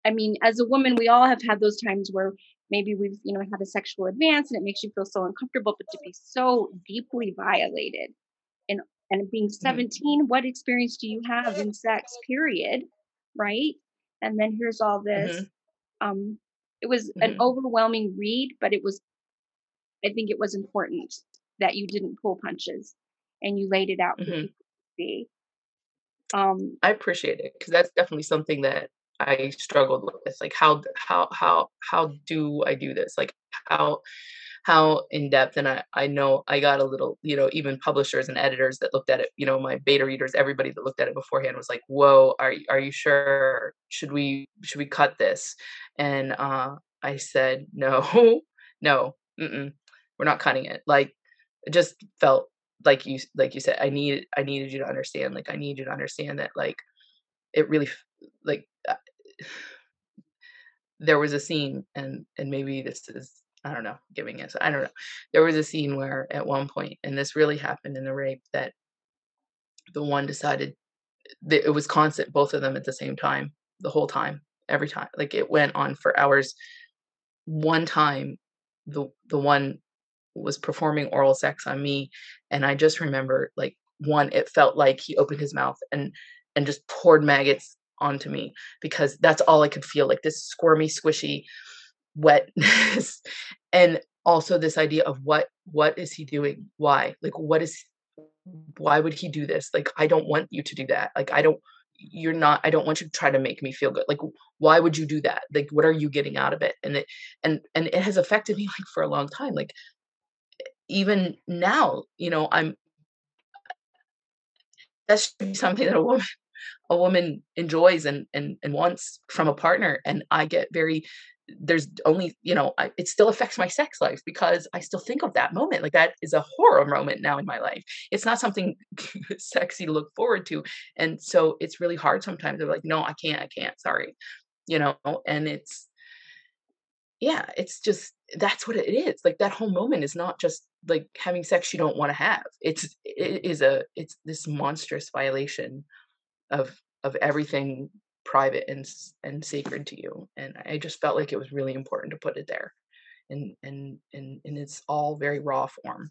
I mean, as a woman, we all have had those times where maybe we've, you know, had a sexual advance and it makes you feel so uncomfortable, but to be so deeply violated and and being Mhm. 17, what experience do you have in sex, period? Right? And then here's all this. Mhm. Um, it was an Mhm. overwhelming read, but it was I think it was important that you didn't pull punches and you laid it out for Mhm. people to see. Um, I appreciate it because that's definitely something that I struggled with. Like how how how how do I do this? Like how how in depth and I I know I got a little, you know, even publishers and editors that looked at it, you know, my beta readers, everybody that looked at it beforehand was like, "Whoa, are are you sure? Should we should we cut this?" And uh I said, "No. No. We're not cutting it." Like it just felt like you like you said I need I needed you to understand like I need you to understand that like it really like there was a scene and and maybe this is I don't know giving it I don't know. There was a scene where at one point and this really happened in the rape that the one decided that it was constant both of them at the same time the whole time every time like it went on for hours. One time the the one was performing oral sex on me and i just remember like one it felt like he opened his mouth and and just poured maggots onto me because that's all i could feel like this squirmy squishy wetness. And also this idea of what what is he doing? Why? Like what is why would he do this? Like i don't want you to do that. Like i don't you're not i don't want you to try to make me feel good. Like why would you do that? Like what are you getting out of it? And it and and it has affected me like for a long time. Like even now you know i'm that should be something that a woman a woman enjoys and and and wants from a partner and i get very there's only you know I, it still affects my sex life because i still think of that moment like that is a horror moment now in my life. It's not something sexy to look forward to and so it's really hard sometimes. They're like no i can't i can't sorry you know and it's yeah it's just that's what it is. Like that whole moment is not just like having sex you don't want to have. It's it is a it's this monstrous violation of of everything private and and sacred to you and i just felt like it was really important to put it there and and and and it's all very raw form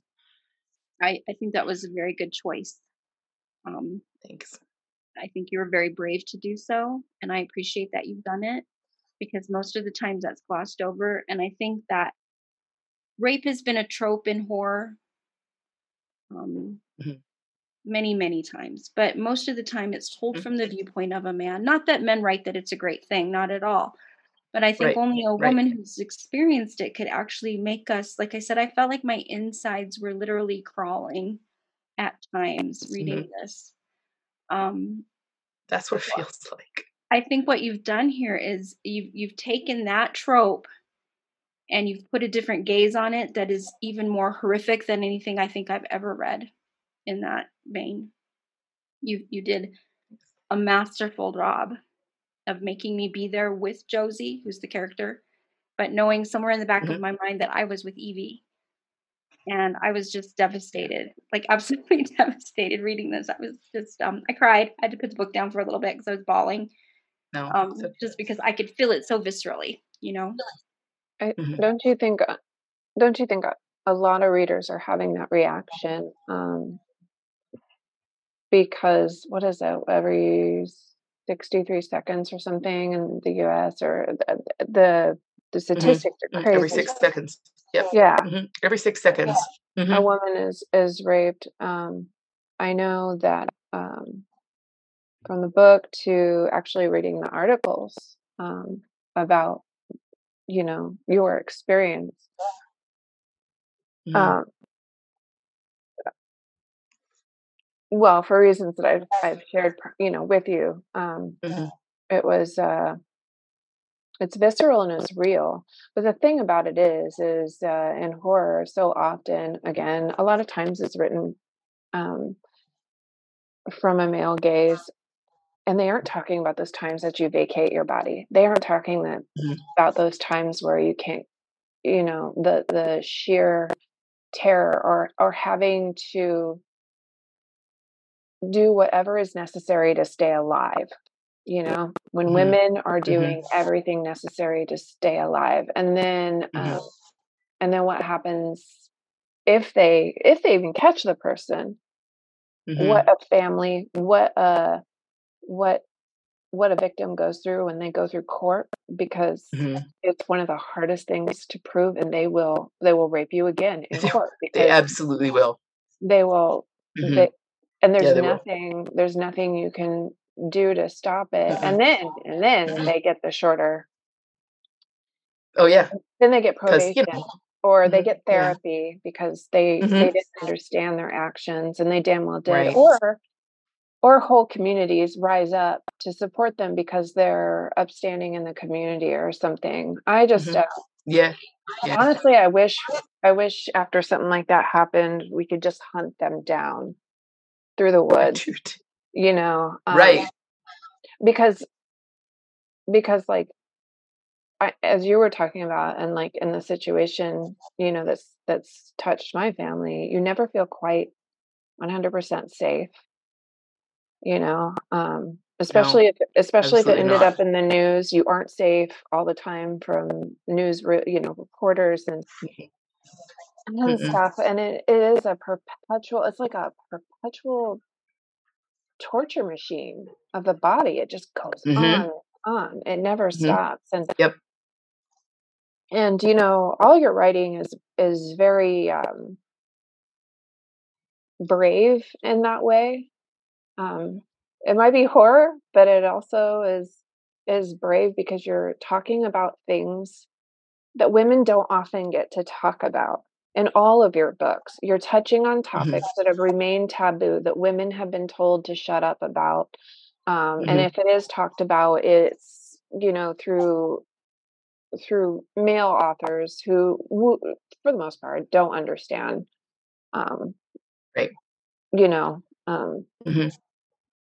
I, I think that was a very good choice. Um, thanks I think you were very brave to do so, and I appreciate that you've done it because most of the times that's glossed over. And I think that rape has been a trope in horror um, Mhm. Many, many times, but most of the time it's told from the viewpoint of a man. Not that men write that it's a great thing, not at all. But I think Right, only a right. woman who's experienced it could actually make us, like I said, I felt like my insides were literally crawling at times reading this. Um, that's what it feels like I think what you've done here is you've you've taken that trope and you've put a different gaze on it that is even more horrific than anything I think I've ever read in that vein. You you did a masterful job. of making me be there with Josie, who's the character, but knowing somewhere in the back Mhm. of my mind that I was with Evie. And I was just devastated, like absolutely devastated reading this. I was just, um, I cried. I had to put the book down for a little bit because I was bawling, No. um, it's okay. just because I could feel it so viscerally, you know? I, Mhm. Don't you think? uh, Don't you think a, a lot of readers are having that reaction? Um, because what is it? Every sixty-three seconds or something in the U.S. or the the, the statistics are Mm, crazy. Every six seconds. Yep. Yeah, Mhm. Every six seconds. a Mhm. woman is is raped. Um, I know that um, from the book to actually reading the articles um, about you know your experience. Mhm. Um, well, for reasons that I've I've shared, you know, with you, um, Mhm. it was uh, it's visceral and it's real. But the thing about it is, is uh, in horror, so often, again, a lot of times it's written um, from a male gaze, and they aren't talking about those times that you vacate your body. They aren't talking that Mhm. about those times where you can't, you know, the the sheer terror or or having to do whatever is necessary to stay alive you know when Mhm. women are doing everything necessary to stay alive and then Mhm. um, and then what happens if they if they even catch the person Mhm. what a family what a what what a victim goes through when they go through court because Mhm. it's one of the hardest things to prove and they will they will rape you again in court They absolutely will. they will Mhm. they, and Yeah, there's will. nothing there's nothing you can do to stop it and then and then they get the shorter Oh yeah, then they get probation you know. or they Mhm. get Yeah. therapy because they Mhm. they didn't understand their actions and they damn well did Right. or or whole communities rise up to support them because they're upstanding in the community or something i just Mhm. uh, Yeah. Yeah. honestly i wish i wish after something like that happened we could just hunt them down through the woods you know um, Right. because because like I, as you were talking about and like in the situation you know that's that's touched my family you never feel quite 100% safe you know um especially if especially if it ended not. up in the news you aren't safe all the time from news re- you know reporters and and stuff and it, it is a perpetual it's like a perpetual torture machine of the body it just goes Mhm. on and on it never Mhm. stops and Yep. and you know all your writing is is very um brave in that way um it might be horror but it also is is brave because you're talking about things that women don't often get to talk about in all of your books you're touching on topics that have remained taboo that women have been told to shut up about um, and Mhm. if it is talked about it's you know through through male authors who, who for the most part don't understand um Right. you know um Mhm.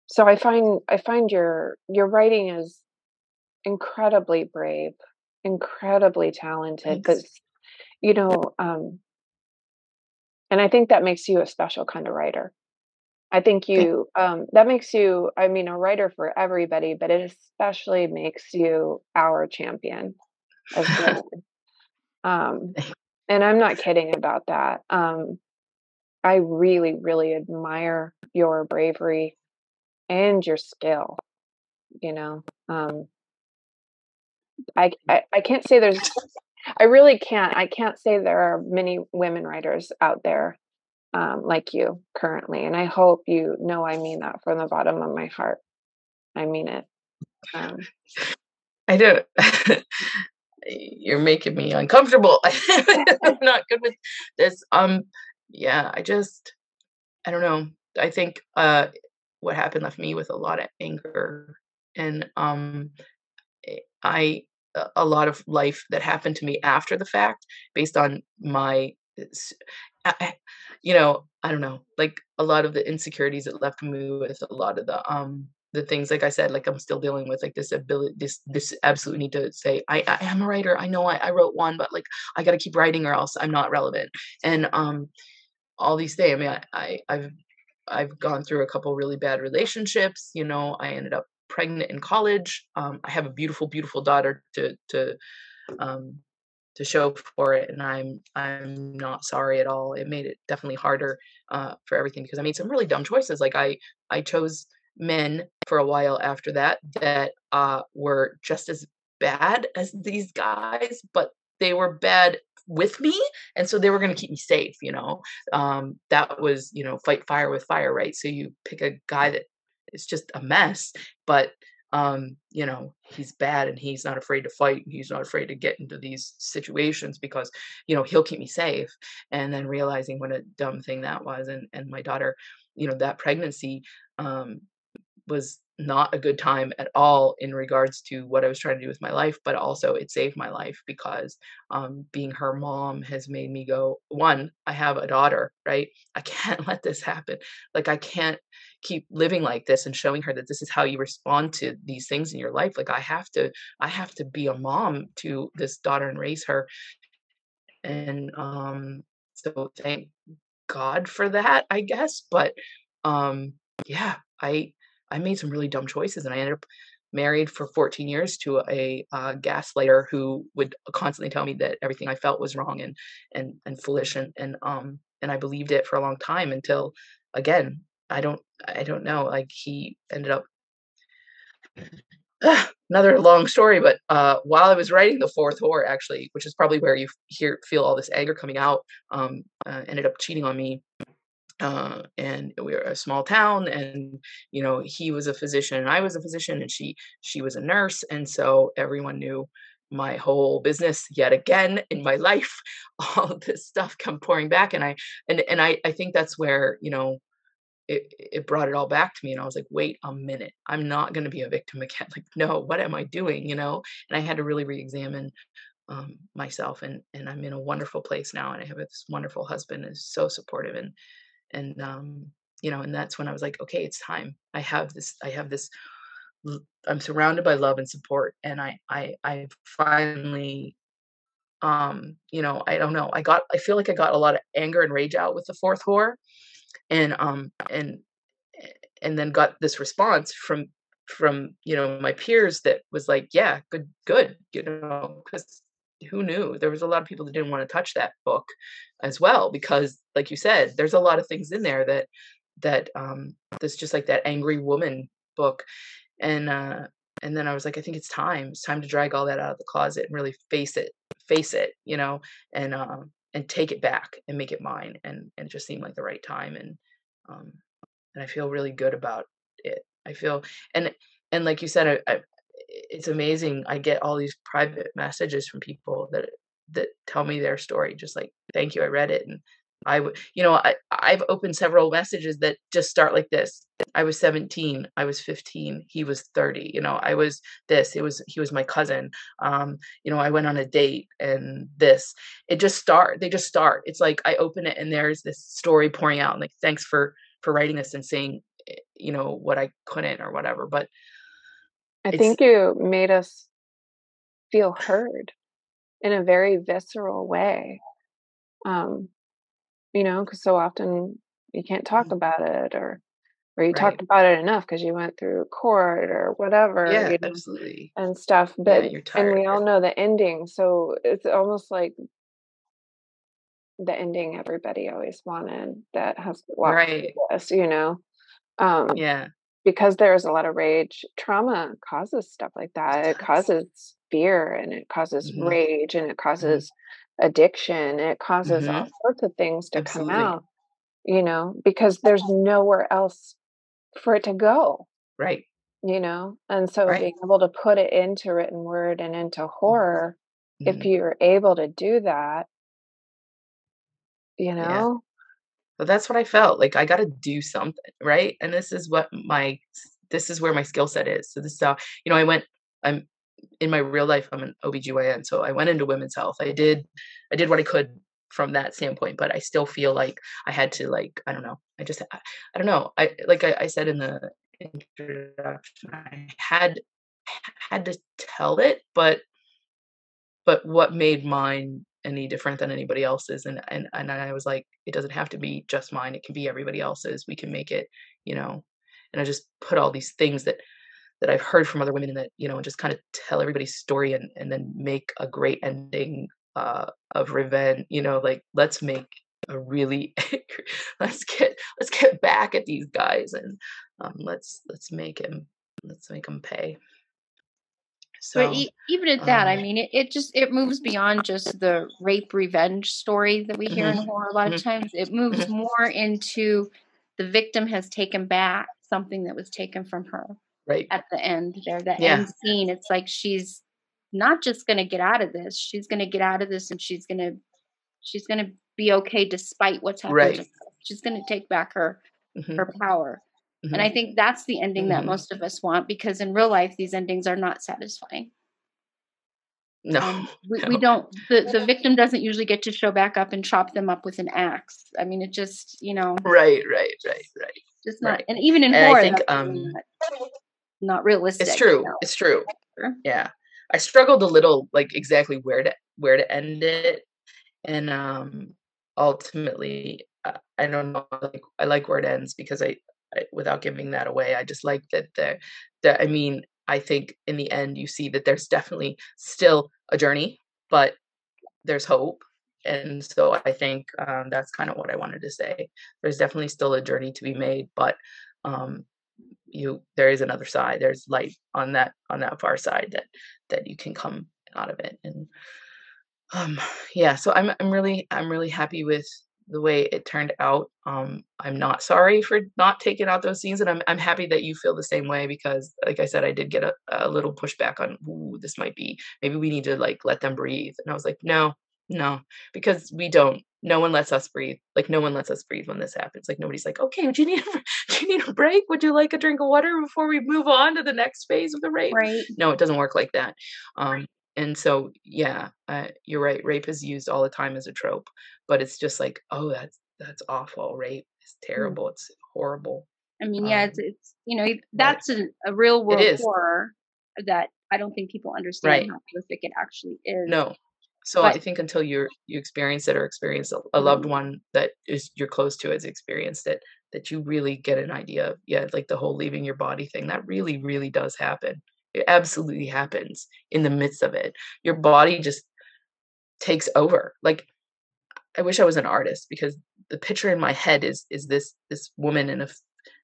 so i find i find your your writing is incredibly brave incredibly talented Thanks. because you know um and i think that makes you a special kind of writer. I think you um that makes you i mean a writer for everybody but it especially makes you our champion as women um and i'm not kidding about that. Um i really really admire your bravery and your skill you know um I, I i can't say there's i really can't i can't say there are many women writers out there um, like you currently and i hope you know i mean that from the bottom of my heart i mean it um, I don't. You're making me uncomfortable. I'm not good with this. Um, yeah, I just, I don't know. I think uh, what happened left me with a lot of anger, and um, eh, I a- lot of life that happened to me after the fact, based on my, you know, I don't know, like a lot of the insecurities that left me with, a lot of the um the things like I said, like I'm still dealing with like this ability, this this absolute need to say I, I am a writer. I know I, I wrote one, but like I got to keep writing or else I'm not relevant. And um, all these things. I mean, I, I I've I've gone through a couple really bad relationships. You know, I ended up pregnant in college. Um, I have a beautiful, beautiful daughter to to um, to show for it, and I'm I'm not sorry at all. It made it definitely harder uh, for everything because I made some really dumb choices. Like I I chose men for a while after that that uh, were just as bad as these guys, but they were bad with me and so they were going to keep me safe you know um that was you know fight fire with fire right so you pick a guy that is just a mess but um you know he's bad and he's not afraid to fight and he's not afraid to get into these situations because you know he'll keep me safe and then realizing what a dumb thing that was and and my daughter you know that pregnancy um was not a good time at all in regards to what I was trying to do with my life, but also it saved my life because um, being her mom has made me go, one, I have a daughter, right? I can't let this happen. Like, I can't keep living like this and showing her that this is how you respond to these things in your life. Like, I have to, I have to be a mom to this daughter and raise her. And um, so thank God for that, I guess. But um, yeah, I, I made some really dumb choices and I ended up married for 14 years to a uh, gaslighter who would constantly tell me that everything I felt was wrong and and and foolish and and um and I believed it for a long time until again I don't I don't know like he ended up another long story but uh, while I was writing the Fourth Whore actually which is probably where you hear feel all this anger coming out um, uh, ended up cheating on me uh, and we were a small town and you know he was a physician and i was a physician and she she was a nurse and so everyone knew my whole business yet again in my life all this stuff come pouring back and i and and i i think that's where you know it, it brought it all back to me and i was like wait a minute i'm not going to be a victim again like no what am i doing? You know? And i had to really re-examine um, myself and and i'm in a wonderful place now and i have this wonderful husband is so supportive and and um you know and that's when i was like okay it's time. I have this i have this i'm surrounded by love and support and i i i finally um you know i don't know i got i feel like i got a lot of anger and rage out with the Fourth Whore and um and and then got this response from from you know my peers that was like yeah good good you know because who knew? There was a lot of people that didn't want to touch that book as well because like you said there's a lot of things in there that that um that's just like that angry woman book and uh and then i was like i think it's time. It's time to drag all that out of the closet and really face it face it you know and um and take it back and make it mine and and it just seemed like the right time and um and i feel really good about it i feel and and like you said I, I it's amazing. I get all these private messages from people that that tell me their story. Just like, thank you, I read it, and I would, you know, I I've opened several messages that just start like this. I was 17, I was 15, he was 30. You know, I was this. It was he was my cousin. Um, you know, I went on a date and this. It just start. They just start. It's like I open it and there's this story pouring out. And like, thanks for for writing this and saying, eh, you know, what I couldn't or whatever. But I think you made us feel heard in a very visceral way. Um, you know, because so often you can't talk Mhm. about it or or you Right. talked about it enough because you went through court or whatever, Yeah, you know, absolutely. and stuff. Yeah, But you're and we all know the ending, so it's almost like the ending everybody always wanted that has to walk Right. this, you know. Um, Yeah. because there's a lot of rage trauma causes stuff like that it causes fear and it causes Mhm. rage and it Mhm. causes addiction it causes all Mhm. sorts of things to come out you know because there's nowhere else for it to go Right. you know and so Right. being able to put it into written word and into Mhm. horror if Mhm. you're able to do that you Yeah. know But that's what I felt, like, I gotta do something, right? And this is what my this is where my skill set is. So this is how you know, I went I'm in my real life, I'm an OBGYN, so I went into women's health. I did I did what I could from that standpoint, but I still feel like I had to, like, I don't know, I just I I don't know. I like I I said in the introduction. I had had to tell it, but but what made mine any different than anybody else's? And and and I was like, it doesn't have to be just mine. It can be everybody else's. We can make it, you know. And I just put all these things that that I've heard from other women and that you know, and just kind of tell everybody's story and and then make a great ending uh, of revenge. You know, like let's make a really let's get let's get back at these guys and um, let's let's make him let's make him pay. So, but e- even at that, um, I mean, it, it just it moves beyond just the rape revenge story that we hear mm-hmm, in horror. A lot mm-hmm, of times, it moves mm-hmm. more into the victim has taken back something that was taken from her. Right at the end, there, the yeah. end scene. It's like she's not just going to get out of this; she's going to get out of this, and she's going to she's going to be okay despite what's happened. Right. She's going to take back her mm-hmm. her power. Mm-hmm. And I think that's the ending that mm-hmm. most of us want because in real life, these endings are not satisfying. No, um, we, no. we don't. The the victim doesn't usually get to show back up and chop them up with an axe. I mean, it just you know. Right, right, right, right. Just not, right. and even in and horror, I think, um, not, realistic. It's true. You know? It's true. Yeah, I struggled a little, like exactly where to where to end it, and um, ultimately, uh, I don't know. Like, I like where it ends because I without giving that away. I just like that there that I mean, I think in the end you see that there's definitely still a journey, but there's hope. And so I think um, that's kind of what I wanted to say. There's definitely still a journey to be made, but um, you there is another side. There's light on that on that far side that that you can come out of it. And um, yeah, so I'm I'm really I'm really happy with the way it turned out. Um, I'm not sorry for not taking out those scenes, and I'm I'm happy that you feel the same way because, like I said, I did get a, a little pushback on, ooh, this might be maybe we need to like let them breathe, and I was like, no, no, because we don't. No one lets us breathe. Like no one lets us breathe when this happens. Like nobody's like, okay, would you need a, do you need a break? Would you like a drink of water before we move on to the next phase of the rape? Right. No, it doesn't work like that. Um, and so yeah uh, you're right rape is used all the time as a trope but it's just like oh that's that's awful rape is mm. terrible it's horrible i mean yeah um, it's, it's you know that's a, a real world horror that i don't think people understand right. how horrific it actually is no so but, i think until you're you experience it or experience a, a loved mm-hmm. one that is you're close to has experienced it that you really get an idea of yeah like the whole leaving your body thing that really really does happen it absolutely happens in the midst of it. Your body just takes over. Like I wish I was an artist because the picture in my head is is this this woman in a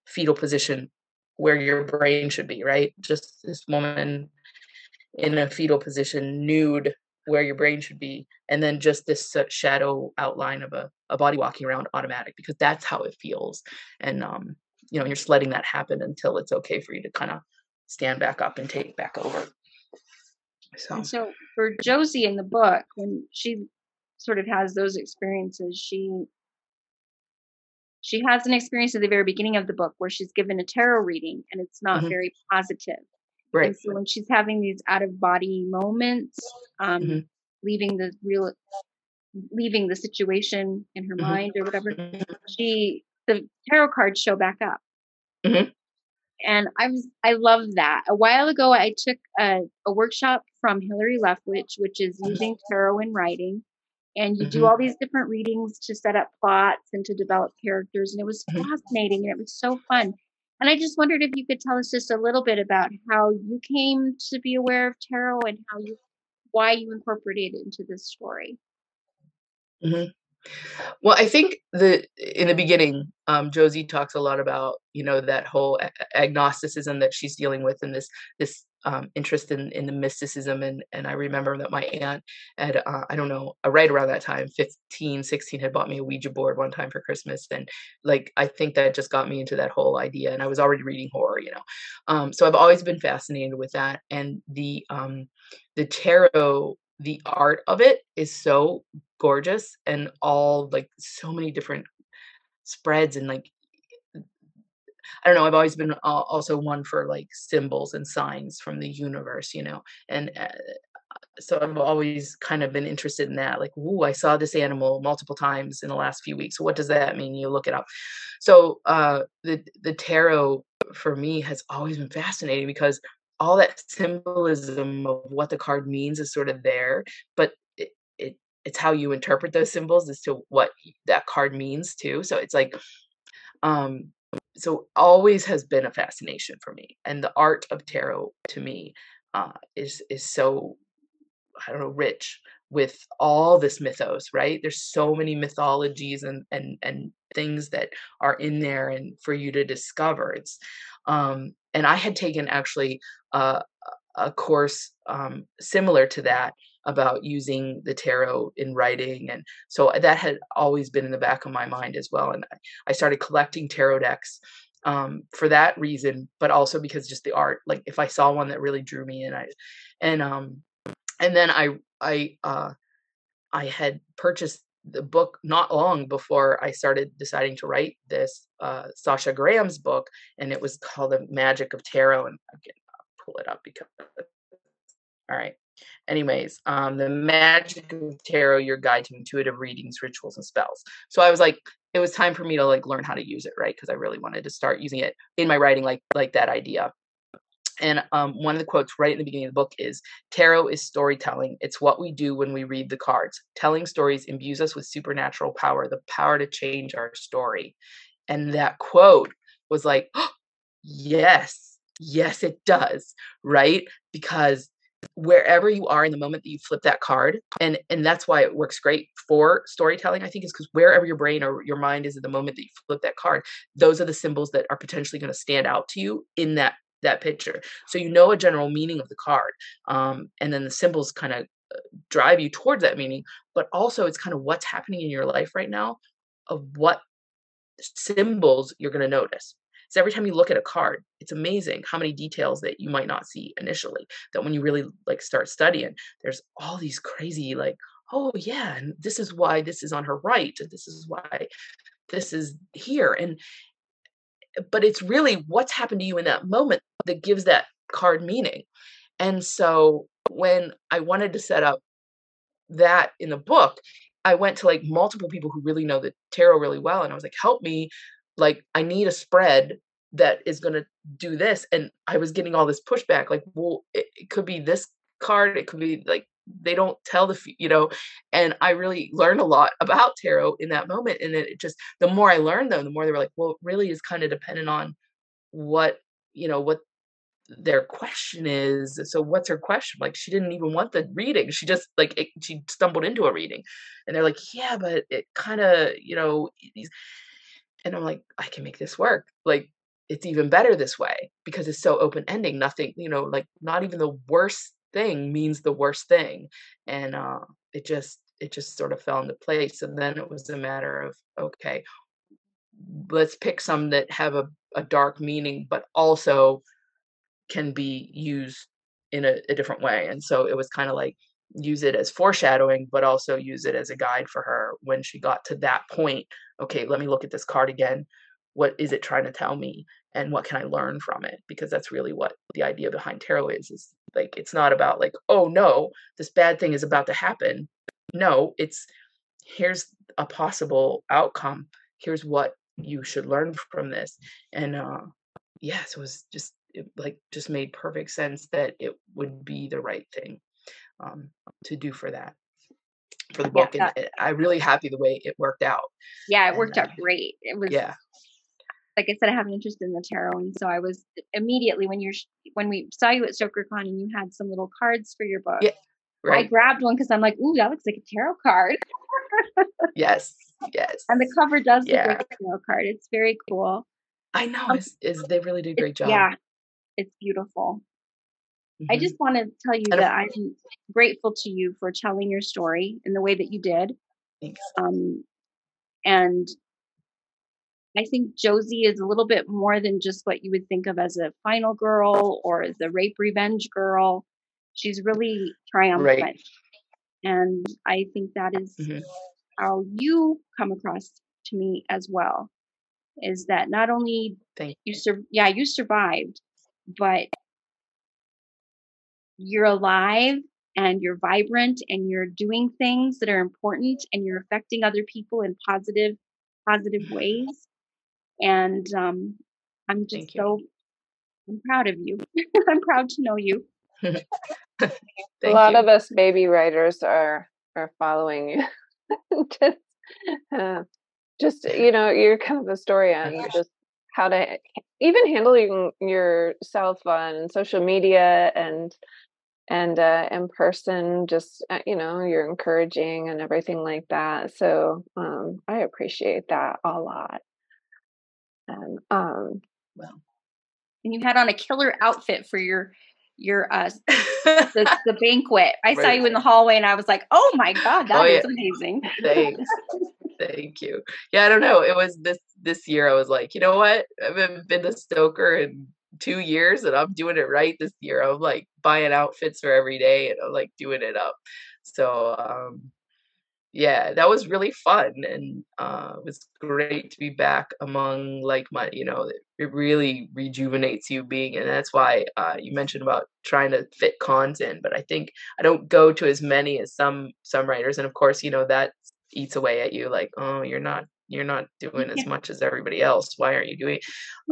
fetal position where your brain should be, right? Just this woman in a fetal position, nude, where your brain should be, and then just this shadow outline of a, a body walking around automatic because that's how it feels. And um, you know, you're just letting that happen until it's okay for you to kind of stand back up and take back over. So, so for Josie in the book, when she sort of has those experiences, she she has an experience at the very beginning of the book where she's given a tarot reading and it's not mm-hmm. very positive. Right. And so when she's having these out of body moments, um, mm-hmm. leaving the real, leaving the situation in her mm-hmm. mind or whatever, mm-hmm. she the tarot cards show back up. Mm-hmm and I was I love that. A while ago, I took a, a workshop from Hillary Leftwich, which is mm-hmm. using tarot in writing, and you mm-hmm. do all these different readings to set up plots and to develop characters, and it was mm-hmm. fascinating and it was so fun. And I just wondered if you could tell us just a little bit about how you came to be aware of tarot and how you why you incorporated it into this story. Mm-hmm. Well, I think the in the beginning, um, Josie talks a lot about you know that whole agnosticism that she's dealing with, and this this um, interest in in the mysticism. And and I remember that my aunt had uh, I don't know uh, right around that time, 15, 16, had bought me a Ouija board one time for Christmas, and like I think that just got me into that whole idea. And I was already reading horror, you know, um, so I've always been fascinated with that. And the um, the tarot the art of it is so gorgeous and all like so many different spreads and like I don't know. I've always been also one for like symbols and signs from the universe, you know, and uh, so I've always kind of been interested in that. Like, ooh, I saw this animal multiple times in the last few weeks. What does that mean? You look it up. So uh, the the tarot for me has always been fascinating because all that symbolism of what the card means is sort of there, but it, it it's how you interpret those symbols as to what that card means too. So it's like um so always has been a fascination for me and the art of tarot to me uh, is is so i don't know rich with all this mythos right? There's so many mythologies and and and things that are in there and for you to discover. It's um and i had taken actually uh, a course um, similar to that about using the tarot in writing and so that had always been in the back of my mind as well and i started collecting tarot decks um, for that reason but also because just the art like if i saw one that really drew me in i and um and then i i uh i had purchased the book not long before I started deciding to write this uh, Sasha Graham's book, and it was called The Magic of Tarot. And again, I'll pull it up because all right. Anyways, um, the magic of tarot, your guide to intuitive readings, rituals, and spells. So I was like, it was time for me to like learn how to use it, right? Because I really wanted to start using it in my writing, like like that idea. And um, one of the quotes right in the beginning of the book is Tarot is storytelling. It's what we do when we read the cards. Telling stories imbues us with supernatural power, the power to change our story. And that quote was like, oh, yes, yes, it does, right? Because wherever you are in the moment that you flip that card and and that's why it works great for storytelling i think is because wherever your brain or your mind is at the moment that you flip that card those are the symbols that are potentially going to stand out to you in that that picture. So you know a general meaning of the card um, and then the symbols kind of uh, drive you towards that meaning but also it's kind of what's happening in your life right now of what symbols you're going to notice so every time you look at a card, it's amazing how many details that you might not see initially. That when you really like start studying, there's all these crazy like, oh yeah, and this is why this is on her right, and this is why this is here. And but it's really what's happened to you in that moment that gives that card meaning. And so when I wanted to set up that in the book, I went to like multiple people who really know the tarot really well. And I was like, help me like I need a spread that is going to do this and I was getting all this pushback like well it, it could be this card it could be like they don't tell the you know and i really learned a lot about tarot in that moment and it just the more i learned them the more they were like well it really is kind of dependent on what you know what their question is so what's her question? Like she didn't even want the reading she just like it, she stumbled into a reading and they're like yeah but it kind of you know and I'm like, I can make this work. Like, it's even better this way because it's so open ending. Nothing, you know, like not even the worst thing means the worst thing. And uh, it just, it just sort of fell into place. And then it was a matter of, okay, let's pick some that have a, a dark meaning, but also can be used in a, a different way. And so it was kind of like, use it as foreshadowing, but also use it as a guide for her when she got to that point. Okay, let me look at this card again. What is it trying to tell me? And what can I learn from it? Because that's really what the idea behind tarot is, is like it's not about like, oh no, this bad thing is about to happen. No, it's here's a possible outcome. Here's what you should learn from this. And uh yes, it was just it, like just made perfect sense that it would be the right thing um, to do for that for the book yeah, and i'm really happy the way it worked out yeah it and, worked out uh, great. It was yeah. like i said i have an interest in the tarot and so i was immediately when you're when we saw you at StokerCon and you had some little cards for your book yeah, right. i grabbed one because i'm like ooh that looks like a tarot card. Yes yes. And the cover does yeah. look like a tarot card it's very cool. I know um, is they really do a great job. Yeah it's beautiful Mm-hmm. I just want to tell you that I'm grateful to you for telling your story in the way that you did. Thanks. Um, and I think Josie is a little bit more than just what you would think of as a final girl or the rape revenge girl. She's really triumphant. Right. And I think that is mm-hmm. how you come across to me as well. Is that not only Thank you, sur- yeah, you survived, but you're alive and you're vibrant and you're doing things that are important and you're affecting other people in positive positive ways and um, i'm just so I'm proud of you. I'm proud to know you. a lot you. of us baby writers are are following you. just, uh, just you know, you're kind of a story on just how to even handling yourself on social media and and uh, in person just uh, you know you're encouraging and everything like that so um, i appreciate that a lot and um well and you had on a killer outfit for your your uh the, the banquet i saw you in the hallway and i was like oh my god that Oh, is yeah. amazing Thanks. Thank you. Yeah, I don't know. It was this this year I was like, you know what? I haven't been to Stoker in two years and I'm doing it right this year. I'm like buying outfits for every day and I'm like doing it up. So um yeah, that was really fun and uh it was great to be back among like my you know, it really rejuvenates you being and that's why uh you mentioned about trying to fit cons in, but I think I don't go to as many as some some writers and of course, you know, that eats away at you like oh you're not you're not doing as much as everybody else why aren't you doing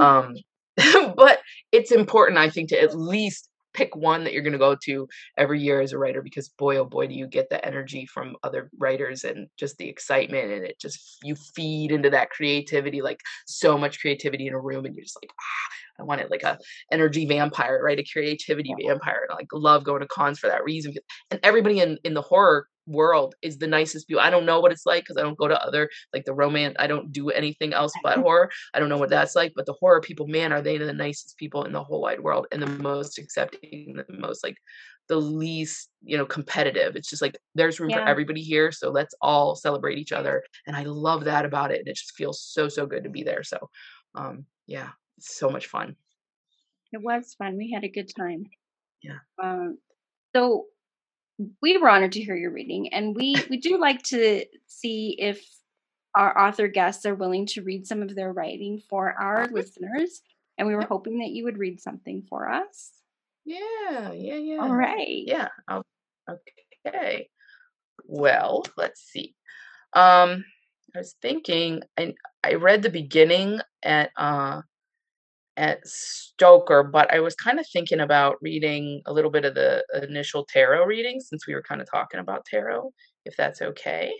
um but it's important i think to at least pick one that you're going to go to every year as a writer because boy oh boy do you get the energy from other writers and just the excitement and it just you feed into that creativity like so much creativity in a room and you're just like ah, i want it like a energy vampire right? A creativity vampire and i like love going to cons for that reason and everybody in in the horror world is the nicest people. I don't know what it's like because I don't go to other like the romance. I don't do anything else but horror. I don't know what that's like. But the horror people, man, are they the nicest people in the whole wide world and the most accepting, the most like the least you know competitive. It's just like there's room for everybody here, so let's all celebrate each other. And I love that about it. And it just feels so so good to be there. So, um, yeah, it's so much fun. It was fun. We had a good time. Yeah. Um, so we were honored to hear your reading, and we we do like to see if our author guests are willing to read some of their writing for our listeners. And we were hoping that you would read something for us. Yeah, yeah, yeah. All right. Yeah. o- Okay. Well, let's see. Um, I was thinking, and I read the beginning at uh at Stoker, but I was kind of thinking about reading a little bit of the initial tarot reading since we were kind of talking about tarot, if that's okay.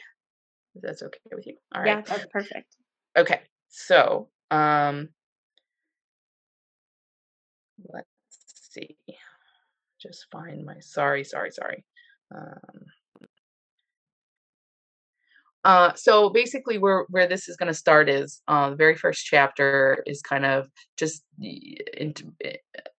If that's okay with you. All right. Yeah, that's perfect. Okay. So, um let's see. Just find my sorry, sorry, sorry. Um uh, so basically, where where this is going to start is uh, the very first chapter is kind of just int- eh,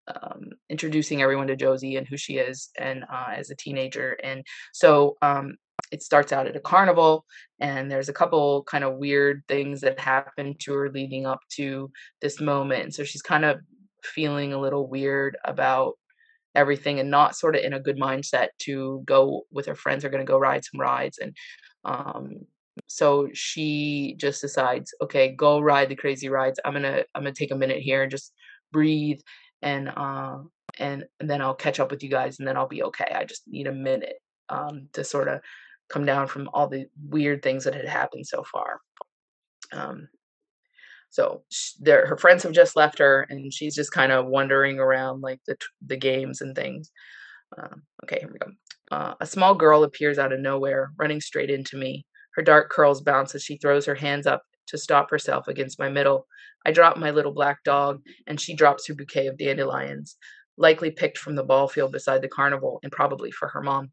um, introducing everyone to Josie and who she is, and uh, as a teenager. And so um, it starts out at a carnival, and there's a couple kind of weird things that happen to her leading up to this moment. And so she's kind of feeling a little weird about everything and not sort of in a good mindset to go with her friends are going to go ride some rides and um so she just decides okay go ride the crazy rides. I'm gonna i'm gonna take a minute here and just breathe and uh and, then i'll catch up with you guys and then i'll be okay. I just need a minute um to sort of come down from all the weird things that had happened so far. Um so there her friends have just left her and she's just kind of wandering around like the the games and things. Um, okay here we go. Uh, a small girl appears out of nowhere running straight into me her dark curls bounce as she throws her hands up to stop herself against my middle. I drop my little black dog, and she drops her bouquet of dandelions, likely picked from the ball field beside the carnival, and probably for her mom.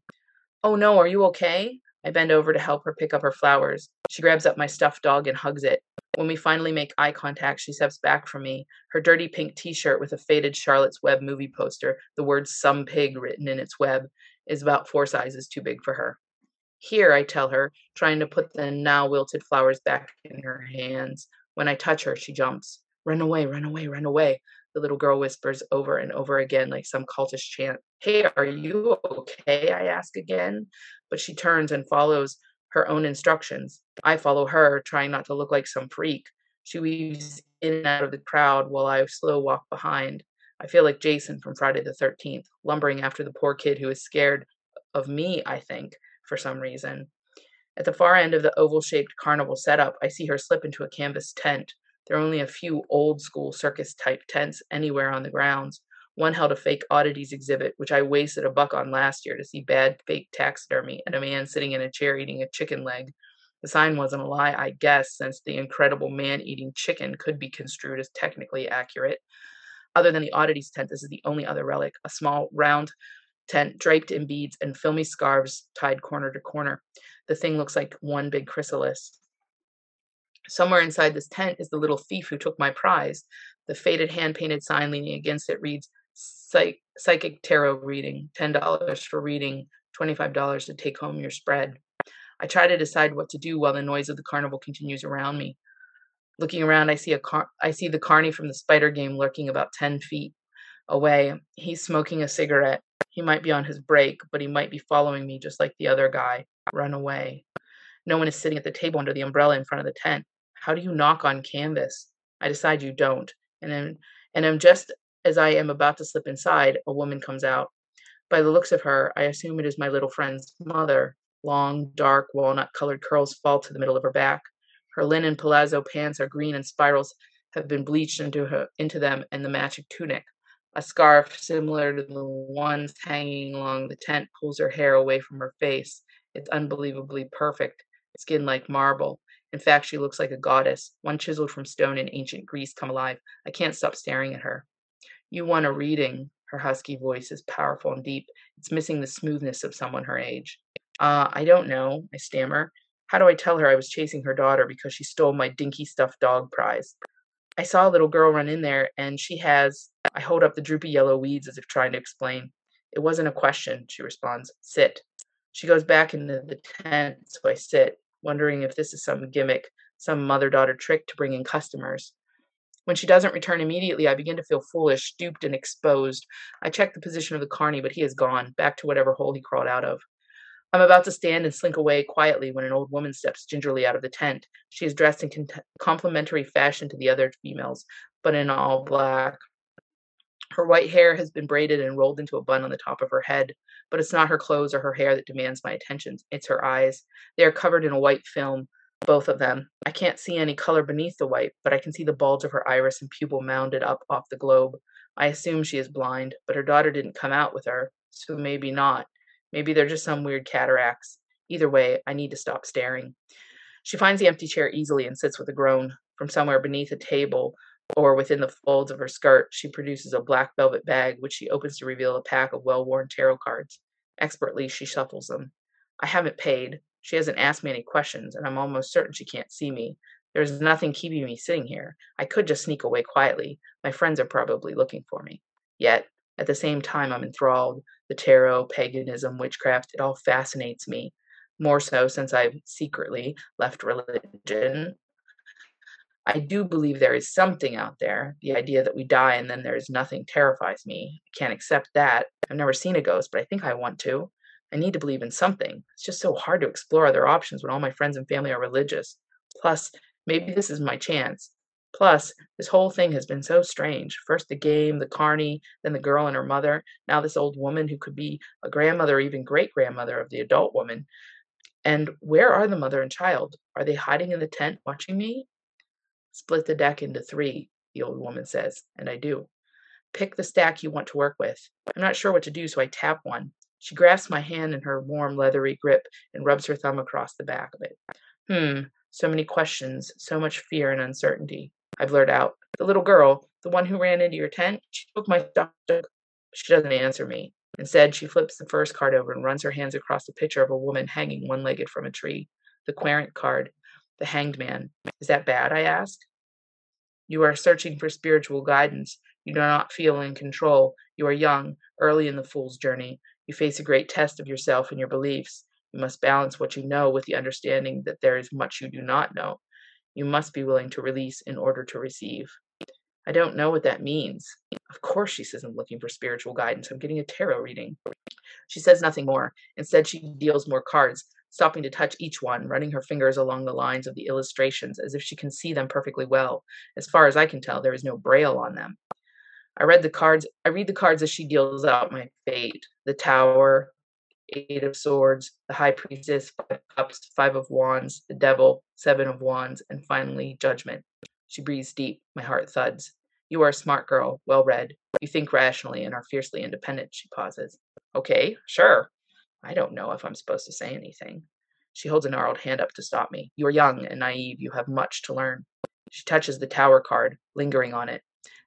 Oh no, are you okay? I bend over to help her pick up her flowers. She grabs up my stuffed dog and hugs it. When we finally make eye contact, she steps back from me. Her dirty pink t shirt with a faded Charlotte's Web movie poster, the words Some Pig written in its web, is about four sizes too big for her. Here, I tell her, trying to put the now wilted flowers back in her hands. When I touch her, she jumps. Run away, run away, run away. The little girl whispers over and over again like some cultish chant. Hey, are you okay? I ask again. But she turns and follows her own instructions. I follow her, trying not to look like some freak. She weaves in and out of the crowd while I slow walk behind. I feel like Jason from Friday the 13th, lumbering after the poor kid who is scared of me, I think, for some reason. At the far end of the oval shaped carnival setup, I see her slip into a canvas tent. There are only a few old school circus type tents anywhere on the grounds. One held a fake oddities exhibit, which I wasted a buck on last year to see bad fake taxidermy and a man sitting in a chair eating a chicken leg. The sign wasn't a lie, I guess, since the incredible man eating chicken could be construed as technically accurate. Other than the oddities tent, this is the only other relic a small, round tent draped in beads and filmy scarves tied corner to corner. The thing looks like one big chrysalis. Somewhere inside this tent is the little thief who took my prize. The faded hand painted sign leaning against it reads Psych- Psychic Tarot Reading $10 for reading, $25 to take home your spread. I try to decide what to do while the noise of the carnival continues around me. Looking around, I see a car- I see the carny from the spider game lurking about ten feet away. He's smoking a cigarette. He might be on his break, but he might be following me just like the other guy. Run away. No one is sitting at the table under the umbrella in front of the tent. How do you knock on canvas? I decide you don't, and then and I'm just as I am about to slip inside, a woman comes out. By the looks of her, I assume it is my little friend's mother. Long, dark, walnut colored curls fall to the middle of her back. Her linen palazzo pants are green and spirals have been bleached into her into them and the matching tunic. A scarf similar to the ones hanging along the tent pulls her hair away from her face. It's unbelievably perfect, skin like marble. In fact, she looks like a goddess, one chiseled from stone in ancient Greece come alive. I can't stop staring at her. You want a reading. Her husky voice is powerful and deep. It's missing the smoothness of someone her age. Uh, I don't know, I stammer. How do I tell her I was chasing her daughter because she stole my dinky stuffed dog prize? I saw a little girl run in there, and she has. I hold up the droopy yellow weeds as if trying to explain. It wasn't a question, she responds. Sit. She goes back into the tent, so I sit, wondering if this is some gimmick, some mother daughter trick to bring in customers. When she doesn't return immediately, I begin to feel foolish, stooped, and exposed. I check the position of the carney, but he is gone, back to whatever hole he crawled out of. I'm about to stand and slink away quietly when an old woman steps gingerly out of the tent. She is dressed in con- complementary fashion to the other females, but in all black. Her white hair has been braided and rolled into a bun on the top of her head, but it's not her clothes or her hair that demands my attention. It's her eyes. They are covered in a white film, both of them. I can't see any color beneath the white, but I can see the bulge of her iris and pupil mounded up off the globe. I assume she is blind, but her daughter didn't come out with her, so maybe not. Maybe they're just some weird cataracts. Either way, I need to stop staring. She finds the empty chair easily and sits with a groan. From somewhere beneath a table or within the folds of her skirt, she produces a black velvet bag, which she opens to reveal a pack of well worn tarot cards. Expertly, she shuffles them. I haven't paid. She hasn't asked me any questions, and I'm almost certain she can't see me. There's nothing keeping me sitting here. I could just sneak away quietly. My friends are probably looking for me. Yet, at the same time, I'm enthralled. The tarot, paganism, witchcraft, it all fascinates me. More so since I've secretly left religion. I do believe there is something out there. The idea that we die and then there is nothing terrifies me. I can't accept that. I've never seen a ghost, but I think I want to. I need to believe in something. It's just so hard to explore other options when all my friends and family are religious. Plus, maybe this is my chance. Plus, this whole thing has been so strange. First the game, the carney, then the girl and her mother, now this old woman who could be a grandmother or even great grandmother of the adult woman. And where are the mother and child? Are they hiding in the tent watching me? Split the deck into three, the old woman says, and I do. Pick the stack you want to work with. I'm not sure what to do, so I tap one. She grasps my hand in her warm, leathery grip and rubs her thumb across the back of it. Hmm, so many questions, so much fear and uncertainty. I blurt out. The little girl, the one who ran into your tent, she took my stuff. She doesn't answer me. Instead, she flips the first card over and runs her hands across the picture of a woman hanging one legged from a tree. The querent card. The hanged man. Is that bad? I ask. You are searching for spiritual guidance. You do not feel in control. You are young, early in the fool's journey. You face a great test of yourself and your beliefs. You must balance what you know with the understanding that there is much you do not know you must be willing to release in order to receive. I don't know what that means. Of course, she says, I'm looking for spiritual guidance. I'm getting a tarot reading. She says nothing more. Instead, she deals more cards, stopping to touch each one, running her fingers along the lines of the illustrations as if she can see them perfectly well. As far as I can tell, there is no braille on them. I read the cards. I read the cards as she deals out my fate. The Tower, Eight of Swords, the High Priestess, Five Cups, Five of Wands, the Devil, Seven of Wands, and finally Judgment. She breathes deep. My heart thuds. You are a smart girl, well read. You think rationally and are fiercely independent, she pauses. Okay, sure. I don't know if I'm supposed to say anything. She holds a gnarled hand up to stop me. You are young and naive. You have much to learn. She touches the tower card, lingering on it.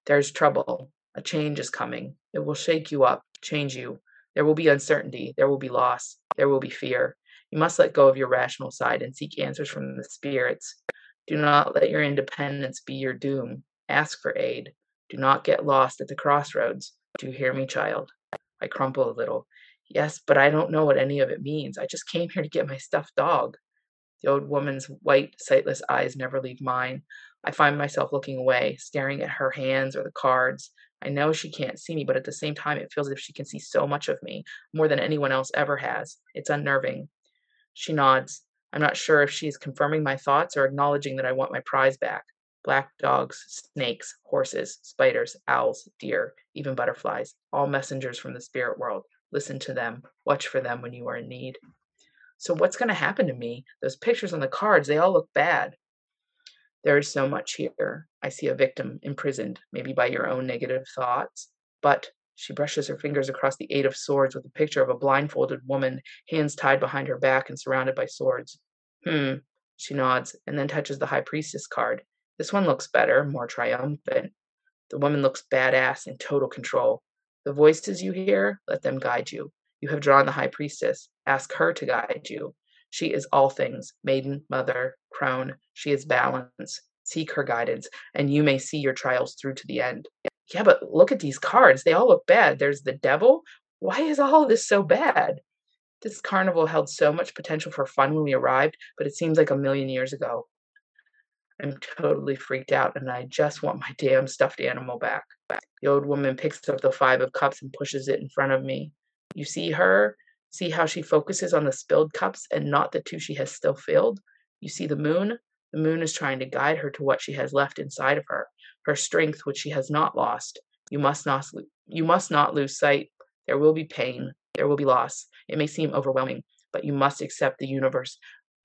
There's trouble. A change is coming. It will shake you up, change you. There will be uncertainty. There will be loss. There will be fear. You must let go of your rational side and seek answers from the spirits. Do not let your independence be your doom. Ask for aid. Do not get lost at the crossroads. Do you hear me, child? I crumple a little. Yes, but I don't know what any of it means. I just came here to get my stuffed dog. The old woman's white, sightless eyes never leave mine. I find myself looking away, staring at her hands or the cards. I know she can't see me, but at the same time, it feels as if she can see so much of me, more than anyone else ever has. It's unnerving. She nods. I'm not sure if she is confirming my thoughts or acknowledging that I want my prize back. Black dogs, snakes, horses, spiders, owls, deer, even butterflies, all messengers from the spirit world. Listen to them. Watch for them when you are in need. So, what's going to happen to me? Those pictures on the cards, they all look bad. There is so much here. I see a victim imprisoned, maybe by your own negative thoughts. But she brushes her fingers across the Eight of Swords with a picture of a blindfolded woman, hands tied behind her back and surrounded by swords. Hmm. She nods and then touches the High Priestess card. This one looks better, more triumphant. The woman looks badass in total control. The voices you hear, let them guide you. You have drawn the High Priestess. Ask her to guide you. She is all things maiden, mother, crone. She is balance. Seek her guidance, and you may see your trials through to the end. Yeah, but look at these cards. They all look bad. There's the devil. Why is all this so bad? This carnival held so much potential for fun when we arrived, but it seems like a million years ago. I'm totally freaked out and I just want my damn stuffed animal back. The old woman picks up the five of cups and pushes it in front of me. You see her? See how she focuses on the spilled cups and not the two she has still filled? You see the moon? The moon is trying to guide her to what she has left inside of her, her strength which she has not lost. You must not you must not lose sight. There will be pain, there will be loss. It may seem overwhelming, but you must accept the universe.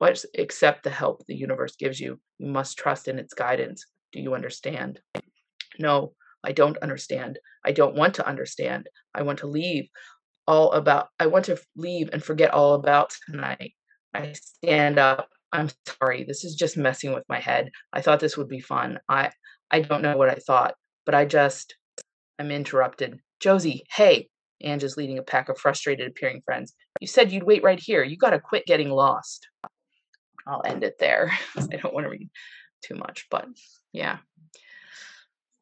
What accept the help the universe gives you. You must trust in its guidance. Do you understand? No, I don't understand. I don't want to understand. I want to leave all about I want to leave and forget all about tonight. I stand up. I'm sorry. This is just messing with my head. I thought this would be fun. I I don't know what I thought, but I just I'm interrupted. Josie, hey. Ange is leading a pack of frustrated appearing friends. You said you'd wait right here. You got to quit getting lost. I'll end it there. I don't want to read too much, but yeah.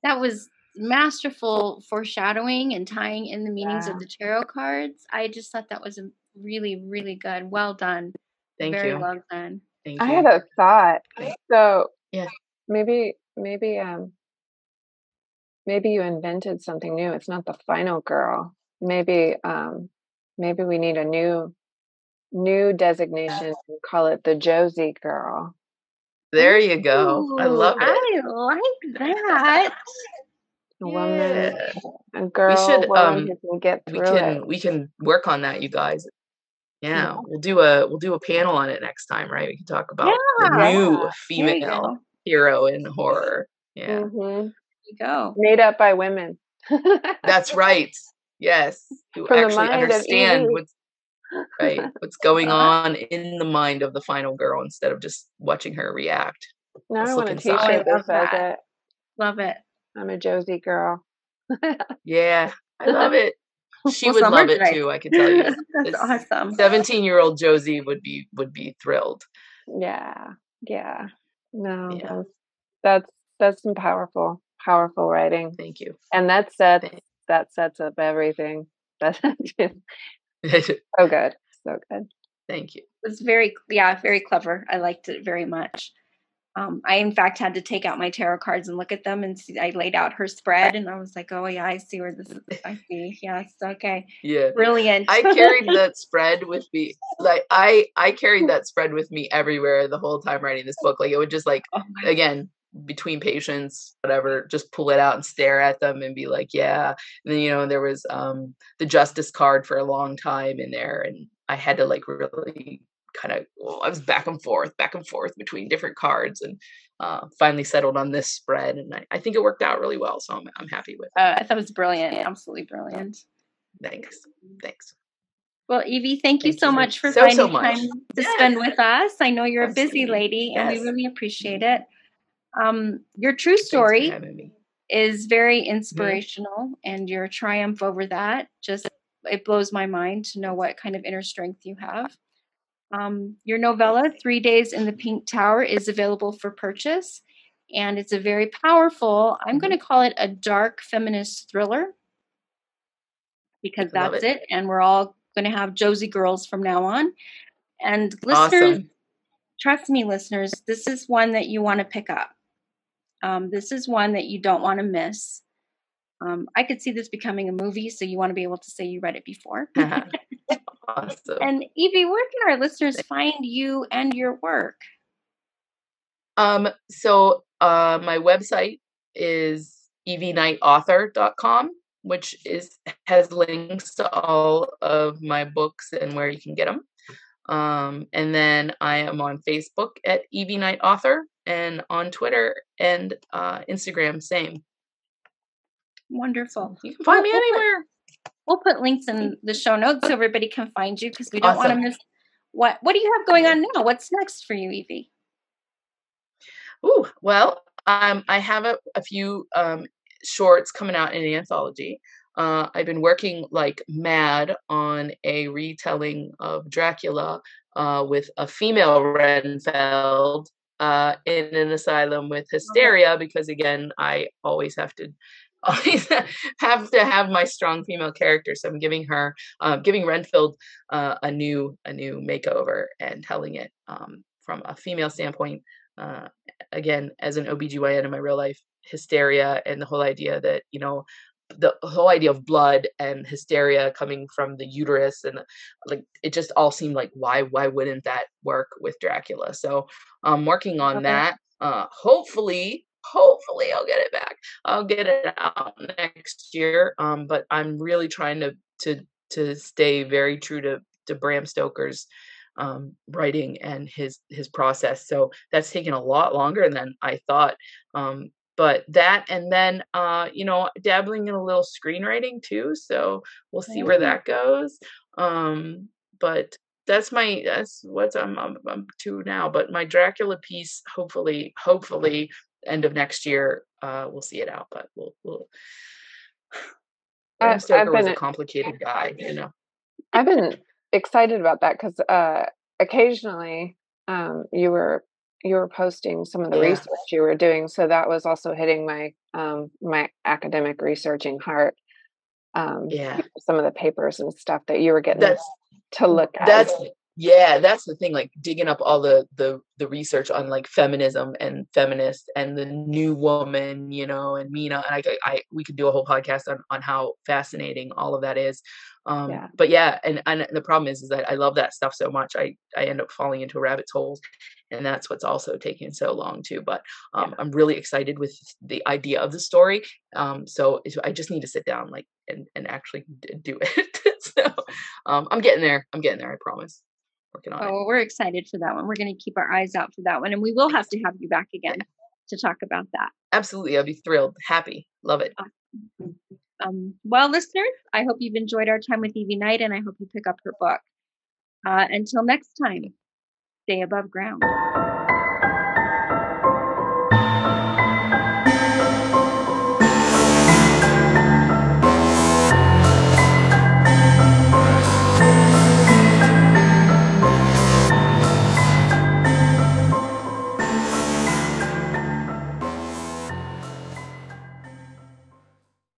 That was masterful foreshadowing and tying in the meanings Yeah. of the tarot cards. I just thought that was a really, really good. Well done. Thank you. Very you. well done. Thank I you. had a thought. So Yeah. maybe maybe um maybe you invented something new. It's not the final girl. Maybe um maybe we need a new new designation and call it the Josie girl. there you go. I love it. I like that. A woman, Yeah. a girl, we should, um, can get we can it. we can work on that, you guys. Yeah, Yeah. we'll do a we'll do a panel on it next time, right? We can talk about the new Yeah. There you female hero in horror. Yeah, hmm There you go. Made up by women. that's right. Yes, who From actually understand what's right, what's going on in the mind of the final girl instead of just watching her react. Now Let's I look want a inside. t-shirt love that says it. Love it. I'm a Josie girl. Yeah, I love it. She Well, would love it nice. too. I can tell you. That's This awesome. Seventeen-year-old Josie would be would be thrilled. Yeah, yeah. No, Yeah. that's that's that's some powerful, powerful writing, Thank you. and that sets Thank- that sets up everything. That's just so good, so good. Thank you. It was very, yeah, very clever. I liked it very much. Um, I, in fact, had to take out my tarot cards and look at them, and see, I laid out her spread, and I was like, "Oh yeah, I see where this is. I see. Yes, okay, Yeah. brilliant." I carried that spread with me. Like I I carried that spread with me everywhere the whole time writing this book. Like it would just like oh again between patients whatever just pull it out and stare at them and be like yeah and then you know there was um the justice card for a long time in there and i had to like really kind of well, i was back and forth back and forth between different cards and uh, finally settled on this spread, and I, I think it worked out really well. So I'm I'm happy with. Uh, I thought it was brilliant, absolutely brilliant. Thanks, thanks. Well, Evie, thank you so you much for so, finding so much. time to Yes. spend with us. I know you're a busy lady, and we really appreciate it. Um, your true story is very inspirational, and your triumph over that just it blows my mind to know what kind of inner strength you have. Um, your novella, Three Days in the Pink Tower, is available for purchase, and it's a very powerful, I'm going to call it a dark feminist thriller because that's it. it. And we're all going to have Josie girls from now on. And listeners, Awesome. trust me, listeners, this is one that you want to pick up. Um, this is one that you don't want to miss. Um, I could see this becoming a movie, so you want to be able to say you read it before. awesome. and Evie, where can our listeners find you and your work? Um, so uh, my website is evknightauthor.com, which is has links to all of my books and where you can get them. Um, and then I am on Facebook at Evie Knight Author and on Twitter and uh, Instagram, same. Wonderful. You can find me We'll- we'll put- anywhere. We'll put links in the show notes so everybody can find you because we don't want to miss. What What do you have going on now? What's next for you, Evie? Ooh, well, um, I have a, a few um, shorts coming out in an anthology. Uh, I've been working like mad on a retelling of Dracula uh, with a female Renfield uh, in an asylum with hysteria because, again, I always have to. Always have to have my strong female character, so I'm giving her, uh, giving Renfield uh, a new, a new makeover and telling it um, from a female standpoint uh, again as an OBGYN in my real life hysteria and the whole idea that you know the whole idea of blood and hysteria coming from the uterus and like it just all seemed like why why wouldn't that work with Dracula so I'm working on Okay. that uh hopefully hopefully I'll get it back I'll get it out next year um but I'm really trying to to to stay very true to to Bram Stoker's um, writing and his his process. So that's taken a lot longer than I thought. Um, but that and then uh, you know dabbling in a little screenwriting too. So we'll see where that goes. Um, but that's my that's what I'm, I'm I'm to now. But my Dracula piece, hopefully, hopefully end of next year, uh, we'll see it out. But we'll we'll. Bram I've Stoker was a a- complicated guy, you know. I've been excited about that because uh, occasionally um, you were you were posting some of the Yeah. research you were doing, so that was also hitting my um, my academic researching heart. Um, Yeah. some of the papers and stuff that you were getting That's to look at. that's yeah that's the thing like digging up all the the the research on like feminism and feminists and the new woman you know and mina and i i we could do a whole podcast on on how fascinating all of that is um Yeah. but yeah and and the problem is is that i love that stuff so much i i end up falling into rabbit's holes and that's what's also taking so long too but um i'm really excited with the idea of the story um so i just need to sit down like and and actually do it so um i'm getting there i'm getting there i promise working on Oh, it well, we're excited for that one. We're going to keep our eyes out for that one, and we will have to have you back again to talk about that. absolutely i'll be thrilled happy love it Um, well, listeners, I hope you've enjoyed our time with Evie Knight, and I hope you pick up her book. Uh, until next time, stay above ground.